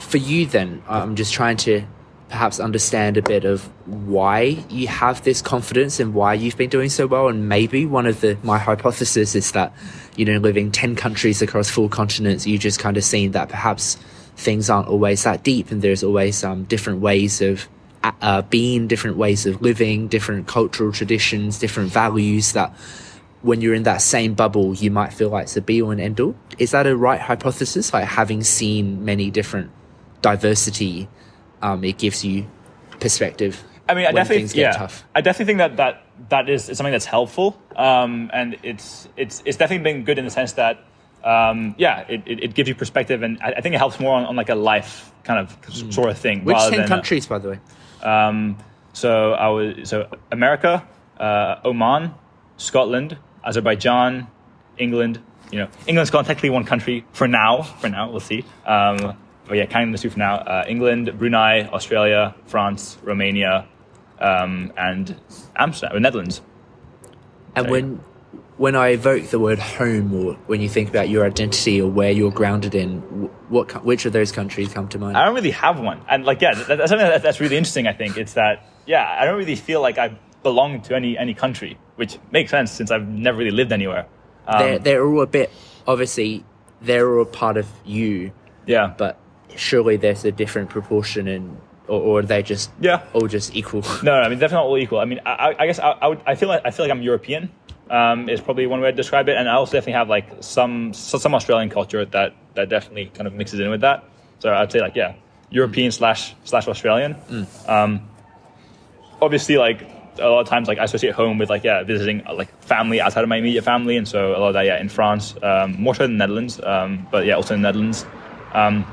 for you then i'm just trying to perhaps understand a bit of why you have this confidence and why you've been doing so well and maybe one of the my hypothesis is that you know living 10 countries across four continents you just kind of seen that perhaps things aren't always that deep and there's always um, different ways of uh, being, different ways of living, different cultural traditions, different values that when you're in that same bubble, you might feel like it's a be all and end all. Is that a right hypothesis? Like having seen many different diversity, um, it gives you perspective. I mean, I definitely, yeah, tough. I definitely think that that that is, is something that's helpful, um, and it's it's it's definitely been good in the sense that, um, yeah, it, it, it gives you perspective, and I, I think it helps more on, on like a life kind of s- sort of thing. Which 10 than, uh, countries, by the way? Um, so I was so America, uh, Oman, Scotland, Azerbaijan, England. You know, England's gone technically one country for now. For now, we'll see. Um, but yeah, counting the two for now: uh, England, Brunei, Australia, France, Romania, um, and Amsterdam, the Netherlands. And Sorry. when when I evoke the word home, or when you think about your identity or where you're grounded in, what which of those countries come to mind? I don't really have one, and like yeah, that, that's something that, that's really interesting. I think it's that yeah, I don't really feel like I belong to any any country, which makes sense since I've never really lived anywhere. Um, they're they're all a bit obviously they're all a part of you, yeah, but surely there's a different proportion in, or, or are they just Yeah. all just equal? [LAUGHS] No, no, I mean definitely not all equal. I mean, I, I- guess I, I would. I feel like I feel like I'm European. Um, is probably one way to describe it, and I also definitely have like some so- some Australian culture that that definitely kind of mixes in with that. So I'd say like yeah, European slash slash Australian. Um, obviously, like a lot of times, like I associate home with like yeah, visiting like family outside of my immediate family, and so a lot of that yeah in France, um, more so in the Netherlands, um, but yeah, also in the Netherlands. Um,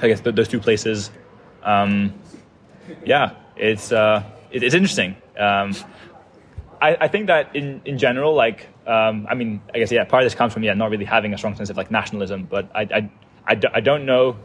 I guess those two places. Um, yeah, it's uh, it, it's interesting. Um, I, I think that in, in general, like, um, I mean, I guess yeah, part of this comes from yeah, not really having a strong sense of like nationalism. But I, I, I, do- I don't know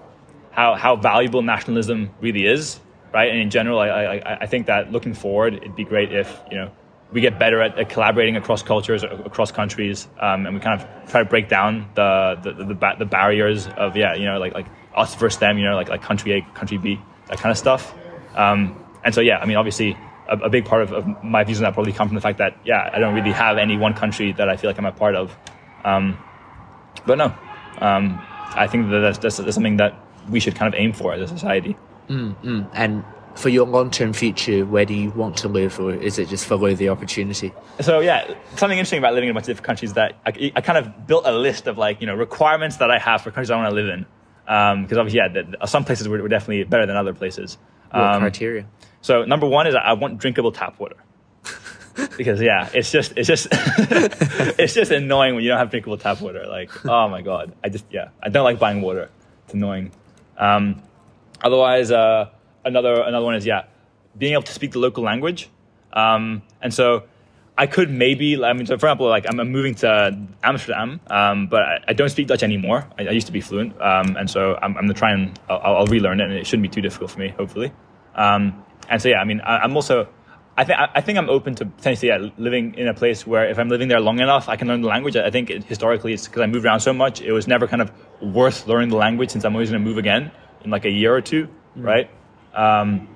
how how valuable nationalism really is, right? And in general, I, I, I think that looking forward, it'd be great if you know we get better at, at collaborating across cultures, across countries, um, and we kind of try to break down the the, the, the, ba- the barriers of yeah, you know, like like us versus them, you know, like like country A, country B, that kind of stuff. Um, and so yeah, I mean, obviously. A, a big part of, of my views on that probably come from the fact that yeah, I don't really have any one country that I feel like I'm a part of. Um, but no, um, I think that that's, that's, that's something that we should kind of aim for as a society. and for your long term future, where do you want to live, or is it just follow the opportunity? So yeah, something interesting about living in a bunch of different countries that I, I kind of built a list of like you know requirements that I have for countries I want to live in. Because obviously, yeah, the, some places were, were definitely better than other places. Um, criteria? So number one is I want drinkable tap water. [LAUGHS] because yeah, it's just it's just [LAUGHS] it's just annoying when you don't have drinkable tap water. Like oh my god, I just yeah, I don't like buying water. It's annoying. Um, otherwise, uh, another another one is yeah, being able to speak the local language. Um, and so I could maybe I mean, so for example, like I'm, moving to Amsterdam, um, but I, I don't speak Dutch anymore. I, I used to be fluent, um, and so I'm, I'm gonna try and I'll, I'll relearn it, and it shouldn't be too difficult for me, hopefully. Um, and so yeah, I mean, I, I'm also I think I think I'm open to potentially yeah, living in a place where if I'm living there long enough, I can learn the language. I think it, historically, it's because I moved around so much. It was never kind of worth learning the language since I'm always going to move again in like a year or two, right? Um,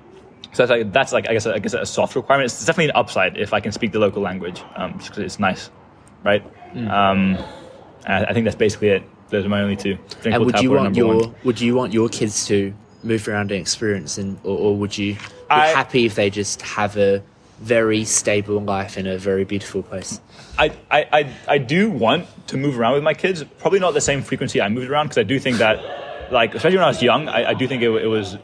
so that's like that's like I guess I guess a soft requirement. It's definitely an upside if I can speak the local language, um, just because it's nice, right? Um, I, I think that's basically it. Those are my only two. And would you want your one. would you want your kids to move around and experience, and or, or would you be I- happy if they just have a very stable life in a very beautiful place? I, I, I, I do want to move around with my kids. Probably not the same frequency I moved around because I do think that, like, especially when I was young, I, I do think it, it was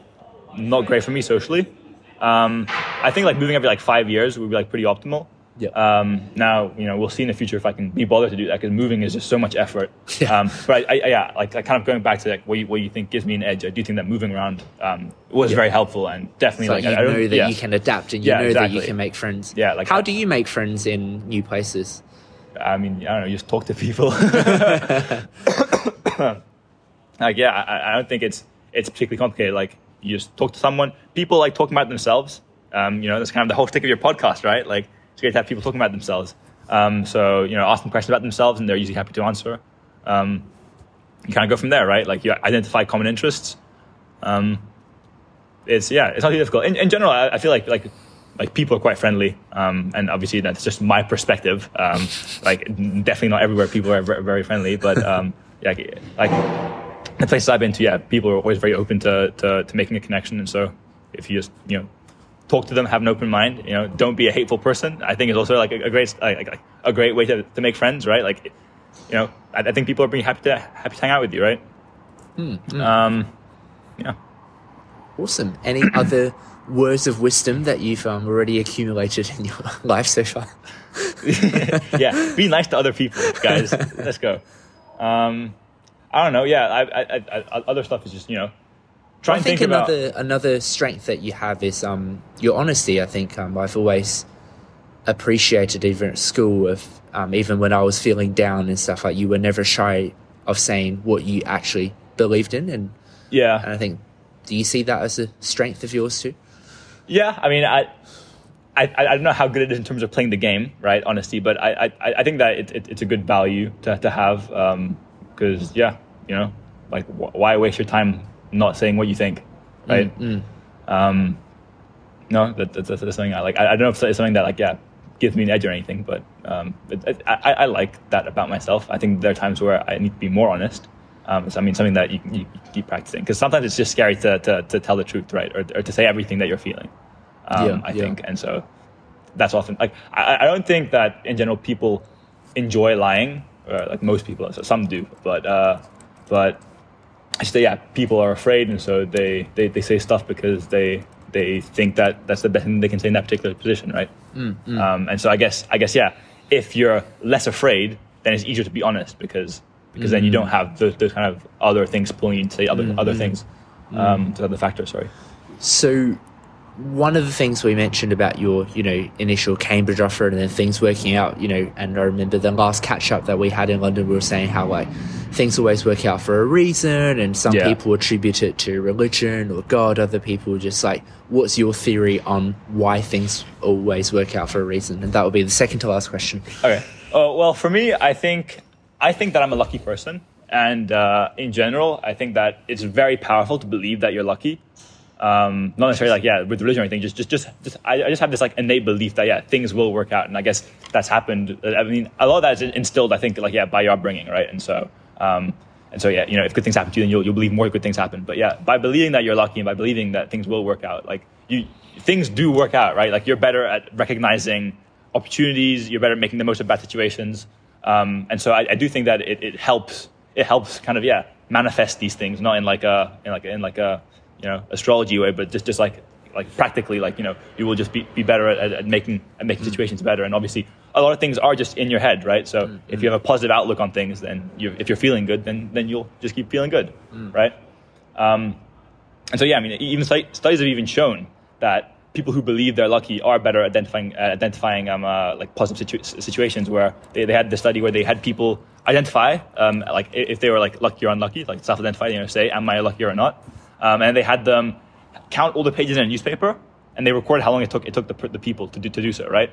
not great for me socially. Um, I think like moving every like five years would be like pretty optimal. Yeah. Um, now you know we'll see in the future if I can be bothered to do that because moving is just so much effort. Yeah. Um, but I, I, yeah, like, kind of going back to like what you, what you think gives me an edge. I do think that moving around um, was Yeah. very helpful and definitely It's like, like, you I, I don't, know that yeah. you can adapt and you Yeah, know that you can make friends. Yeah, like how that. do you make friends in new places? I mean, I don't know, you just talk to people. [LAUGHS] [LAUGHS] like, yeah, I, I don't think it's it's particularly complicated. Like, you just talk to someone. People like talking about themselves. Um, you know, that's kind of the whole stick of your podcast, right? Like, it's great to have people talking about themselves. Um, so, you know, ask them questions about themselves, and they're usually happy to answer. Um, you kind of go from there, right? Like, you identify common interests. Um, it's yeah, it's not too difficult. In, in general, I, I feel like like like people are quite friendly, um, and obviously that's just my perspective. Um, like definitely not everywhere people are very, friendly, but yeah, [LAUGHS] like the places I've been to, yeah, people are always very open to, to to making a connection, and so if you just you know talk to them, have an open mind. You know, don't be a hateful person. I think is also like a, a great like, like, a great way to, to make friends, right? Like, you know, I, I think people are being happy to happy to hang out with you, right? Um, yeah. Awesome. Any [CLEARS THROAT] other words of wisdom that you've um, already accumulated in your [LAUGHS] life so far? [LAUGHS] yeah, be nice to other people, guys. [LAUGHS] Let's go. Um, I don't know. Yeah, I, I, I, other stuff is just you know, try I think, think, about. another another strength that you have is um, your honesty. I think um, I've always appreciated even at school of um, even when I was feeling down and stuff like you were never shy of saying what you actually believed in and Yeah, and I think do you see that as a strength of yours too? Yeah, I mean, I, I, I don't know how good it is in terms of playing the game, right? Honesty, but I, I, I think that it, it, it's a good value to, to have because, yeah, you know, like wh- why waste your time not saying what you think, right? Um, no, that, that's, that's something I like. I, I don't know if it's something that like yeah gives me an edge or anything, but um, it, it, I, I like that about myself. I think there are times where I need to be more honest. Um, so I mean, something that you, you, you keep practicing because sometimes it's just scary to, to, to tell the truth, right, or, or to say everything that you're feeling. Um, Yeah, I yeah. think, and so that's often like I, I don't think that in general people enjoy lying, or like most people. So some do, but uh, but I just yeah, people are afraid, and so they, they, they say stuff because they they think that that's the best thing they can say in that particular position, right? Um, and so I guess I guess yeah, if you're less afraid, then it's easier to be honest because because then you don't have those, those kind of other things pulling you to say other other things, um, to other factors. Sorry. So, one of the things we mentioned about your, you know, initial Cambridge offer and then things working out, you know, and I remember the last catch up that we had in London, we were saying how like things always work out for a reason, and some Yeah. people attribute it to religion or God, other people just like, what's your theory on why things always work out for a reason? And that would be the second to last question. Okay. Oh well, for me, I think I think that I'm a lucky person, and uh, in general, I think that it's very powerful to believe that you're lucky. Um, not necessarily like yeah, with religion or anything. Just, just, just, just I, I just have this like innate belief that yeah, things will work out, and I guess that's happened. I mean, a lot of that is instilled, I think, like yeah, by your upbringing, right? And so, um, and so yeah, you know, if good things happen to you, then you'll, you'll believe more good things happen. But yeah, by believing that you're lucky and by believing that things will work out, like you, things do work out, right? Like you're better at recognizing opportunities. You're better at making the most of bad situations. Um, and so I, I do think that it, it helps. It helps kind of yeah manifest these things, not in like a in like in like a you know astrology way, but just just like like practically like you know you will just be, be better at, at, making at making situations better. And obviously a lot of things are just in your head, right? So if you have a positive outlook on things, then you if you're feeling good, then then you'll just keep feeling good, right? Um, and so, yeah, I mean, even studies have even shown that people who believe they're lucky are better at identifying, uh, identifying um, uh, like positive situ- situations. Where they, they had the study where they had people identify, um, like if they were like lucky or unlucky, like self-identify, you know, say, "Am I lucky or not?" Um, and they had them count all the pages in a newspaper, and they recorded how long it took it took the, the people to do, to do so, right?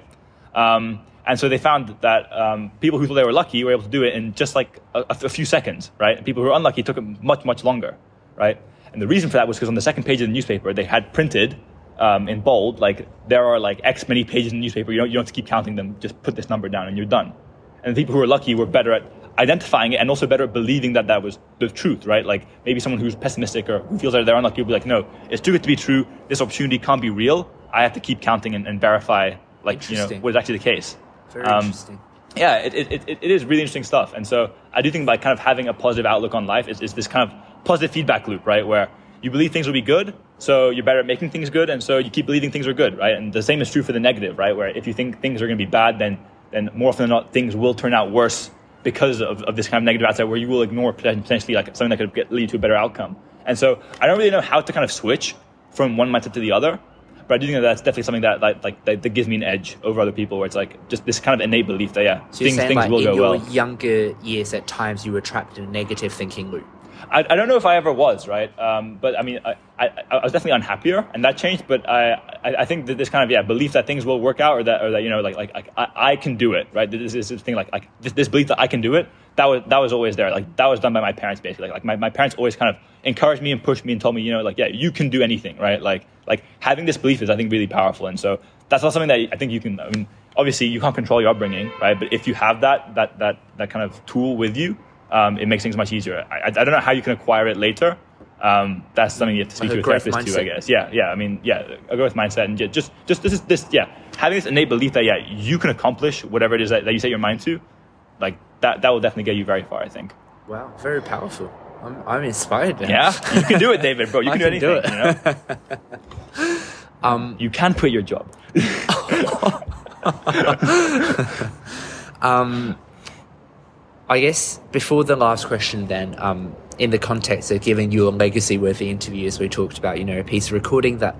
Um, and so they found that um, people who thought they were lucky were able to do it in just like a, a few seconds, right? And people who were unlucky took it much, much longer, right? And the reason for that was because on the second page of the newspaper, they had printed um, in bold, like, there are like X many pages in the newspaper. You don't, you don't have to keep counting them. Just put this number down and you're done. And the people who were lucky were better at identifying it and also better at believing that that was the truth, right? Like maybe someone who's pessimistic or who feels that they're unlucky will be like, no, it's too good to be true. This opportunity can't be real. I have to keep counting and, and verify, like, you know, what is actually the case. Very Um, interesting. yeah, it, it, it, it is really interesting stuff. And so I do think by kind of having a positive outlook on life is, is this kind of positive feedback loop, right? Where you believe things will be good, so you're better at making things good, and so you keep believing things are good, right? And the same is true for the negative, right? Where if you think things are going to be bad, then, then more often than not, things will turn out worse because of, of this kind of negative outside where you will ignore potentially like something that could get, lead to a better outcome. And so I don't really know how to kind of switch from one mindset to the other. But I do think that that's definitely something that like, like that, that gives me an edge over other people, where it's like just this kind of innate belief that yeah, So things saying things like will in go your well. younger years, at times you were trapped in a negative thinking loop. I, I don't know if I ever was right, um, but I mean I, I, I was definitely unhappier, and that changed. But I, I I think that this kind of yeah belief that things will work out, or that or that you know like like, like I, I can do it, right? This is this thing like like this, this belief that I can do it. That was that was always there. Like that was done by my parents basically. Like, like my, my parents always kind of encouraged me and pushed me and told me you know like yeah you can do anything, right? Like like having this belief is I think really powerful, and so that's not something that I think you can. I mean obviously you can't control your upbringing, right? But if you have that that that that kind of tool with you, um, it makes things much easier. I, I don't know how you can acquire it later, um, that's something you have to speak Like to a therapist too, I guess. Yeah, yeah. I mean, yeah, a growth mindset and ju- just, just this is this, yeah, having this innate belief that yeah, you can accomplish whatever it is that, that you set your mind to, like that, that will definitely get you very far. I think. Wow, very powerful. I'm, I'm inspired. Now. Yeah, you can do it, David, bro. You [LAUGHS] I can, do anything. do it. You know, [LAUGHS] um, you can quit your job. [LAUGHS] I guess before the last question, then, um, in the context of giving you a legacy worthy interview, as we talked about, you know, a piece of recording that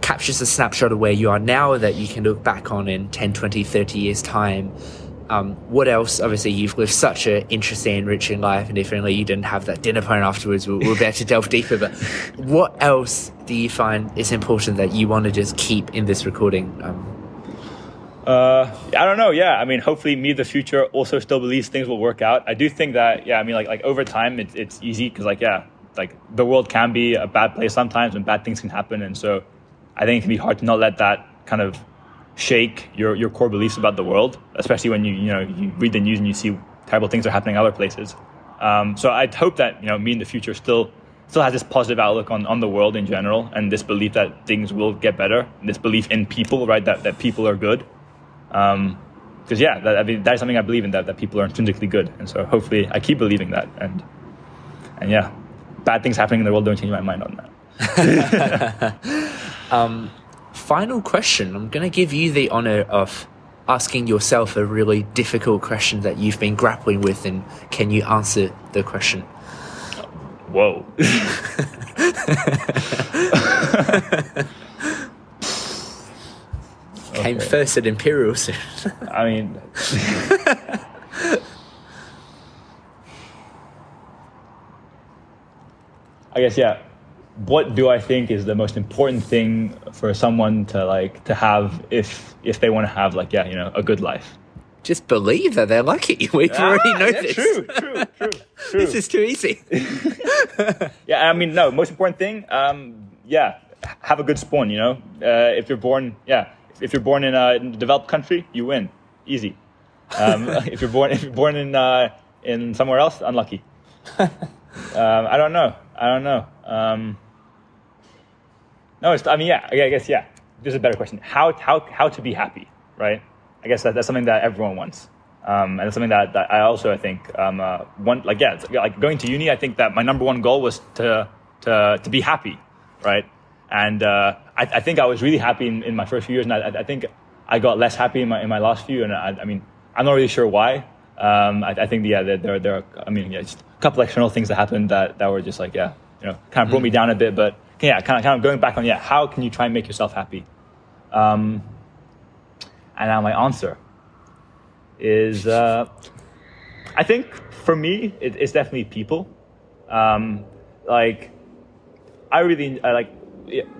captures a snapshot of where you are now that you can look back on in 10, 20, 30 years' time. Um, what else? Obviously, you've lived such an interesting, enriching life, and if only you didn't have that dinner plan afterwards, we'll, we'll be able to delve deeper. But what else do you find is important that you want to just keep in this recording? Um, Uh, I don't know. Yeah, I mean, hopefully, me the future also still believes things will work out. I do think that. Yeah, I mean, like like over time, it's it's easy because like yeah, like the world can be a bad place sometimes, and bad things can happen, and so I think it can be hard to not let that kind of shake your your core beliefs about the world, especially when you you know you read the news and you see terrible things are happening other places. Um, so I'd hope that you know me in the future still still has this positive outlook on, on the world in general, and this belief that things will get better, this belief in people, right? That that people are good. Um, because yeah, that, I mean, that is something I believe in that that people are intrinsically good, and so hopefully I keep believing that, and and yeah, bad things happening in the world don't change my mind on that. [LAUGHS] Um, final question. I'm going to give you the honor of asking yourself a really difficult question that you've been grappling with, and can you answer the question? Whoa. [LAUGHS] [LAUGHS] Came Okay. first at Imperial soon. [LAUGHS] I mean, I guess yeah. What do I think is the most important thing for someone to like to have if if they want to have like yeah you know a good life? Just believe that they're lucky. [LAUGHS] We've already Ah, know yeah, this. True, true, true, [LAUGHS] true. This is too easy. Yeah, I mean, no. Most important thing, um, yeah, have a good spawn. You know, uh, if you're born, yeah, if you're born in a, in a developed country, you win, easy. Um, [LAUGHS] if you're born, if you're born in uh, in somewhere else, unlucky. [LAUGHS] um, I don't know. I don't know. Um, no, I mean, yeah, I guess, yeah. This is a better question. How how how to be happy, right? I guess that, that's something that everyone wants. Um, and it's something that, that I also I think um, uh, want like yeah it's, like going to uni I think that my number one goal was to to to be happy right and uh, I, I think I was really happy in, in my first few years and I, I think I got less happy in my in my last few and I, I mean I'm not really sure why. Um, I, I think yeah there there there are I mean yeah just a couple external things that happened that that were just like yeah you know kind of brought me down a bit but yeah kind of kind of going back on yeah how can you try and make yourself happy? Um, and now my answer is uh, I think for me it, it's definitely people. Um, like I really I like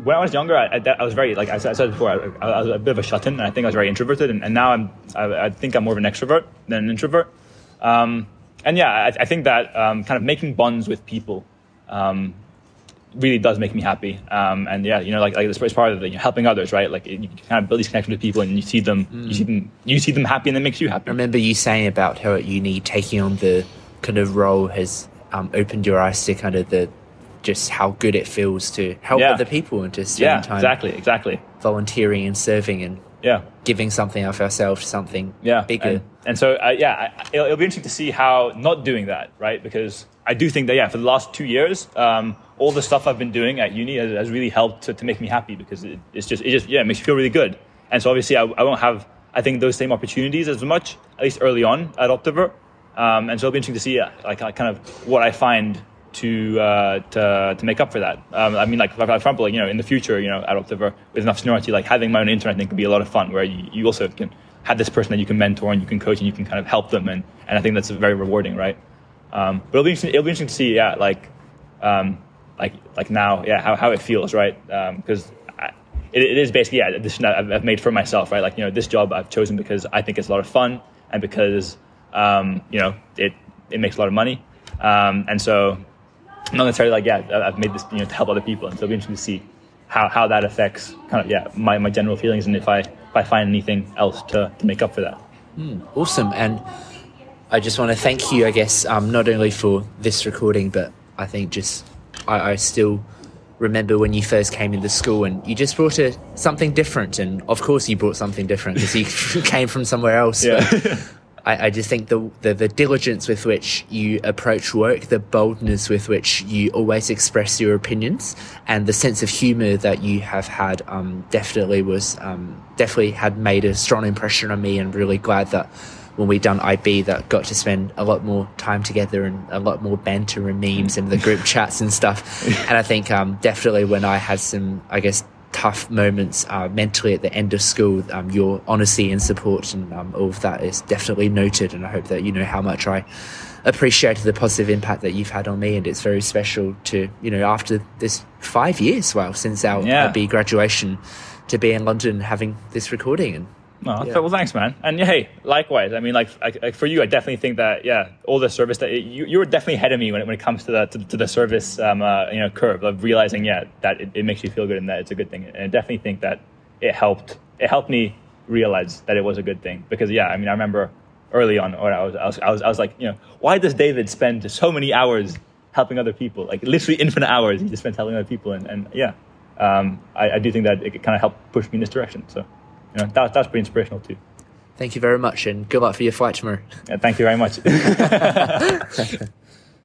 when I was younger I, I, I was very like I said, I said before I, I was a bit of a shut-in and I think I was very introverted and, and now I'm I, I think I'm more of an extrovert than an introvert. Um, and yeah, I, I think that um, kind of making bonds with people um, really does make me happy. Um, and yeah, you know, like, like this is part of the you know, helping others, right? Like you kind of build these connections with people, and you see them, you see them, you see them happy, and it makes you happy. I remember you saying about how at uni taking on the kind of role has um, opened your eyes to kind of the just how good it feels to help Yeah. other people and to spend Yeah, time exactly, exactly. volunteering and serving and Yeah, giving something of ourselves to something yeah, bigger. And, and so, uh, yeah, I, it'll, it'll be interesting to see how not doing that, right? Because I do think that, yeah, for the last two years, um, all the stuff I've been doing at uni has, has really helped to, to make me happy because it, it's just, it just, yeah, it makes me feel really good. And so obviously, I, I won't have, I think, those same opportunities as much, at least early on at Optiver. Um, and so it'll be interesting to see, yeah, like, like kind of what I find to uh, to to make up for that. Um, I mean, like for example, like, you know, in the future, you know, at Optiver with enough seniority, like having my own intern, I think, could be a lot of fun. Where you, you also can have this person that you can mentor and you can coach and you can kind of help them, and, and I think that's very rewarding, right? Um, but it'll be interesting, it'll be interesting to see, yeah, like um, like like now, yeah, how, how it feels, right? Because it, it is basically yeah, a decision I've, I've made for myself, right? Like you know, this job I've chosen because I think it's a lot of fun and because um, you know it it makes a lot of money, um, and so not necessarily like yeah, I've made this you know to help other people, and so it'll be interesting to see how, how that affects kind of yeah my, my general feelings and if I if I find anything else to, to make up for that. Awesome. And I just want to thank you, I guess, um, not only for this recording, but I think just I, I still remember when you first came into school and you just brought a, something different. And of course, you brought something different because you [LAUGHS] came from somewhere else. Yeah. [LAUGHS] I, I, just think the, the, the diligence with which you approach work, the boldness with which you always express your opinions, and the sense of humour that you have had um, definitely was um, definitely had made a strong impression on me. And really glad that when we done IB that got to spend a lot more time together and a lot more banter and memes and the group chats and stuff. [LAUGHS] And I think um, definitely when I had some, I guess, tough moments uh, mentally at the end of school, um, your honesty and support and um, all of that is definitely noted. And I hope that you know how much I appreciated the positive impact that you've had on me. And it's very special to, you know, after this five years, well, since our Yeah. IB graduation, to be in London having this recording. And No, Yeah. well, thanks, man. And yeah, hey, likewise. I mean, like, like, like for you, I definitely think that yeah, all the service that you you were definitely ahead of me when it, when it comes to the to, to the service um, uh, you know curve of realizing yeah that it, it makes you feel good and that it's a good thing. And I definitely think that it helped it helped me realize that it was a good thing because yeah, I mean, I remember early on when I was I was I was, I was like you know why does David spend so many hours helping other people like literally infinite hours he just spends helping other people and and yeah. Um, I, I do think that it kind of helped push me in this direction. So, you know, that, that's pretty inspirational too. thank you very much and good luck for your fight tomorrow. Yeah, thank you very much. [LAUGHS]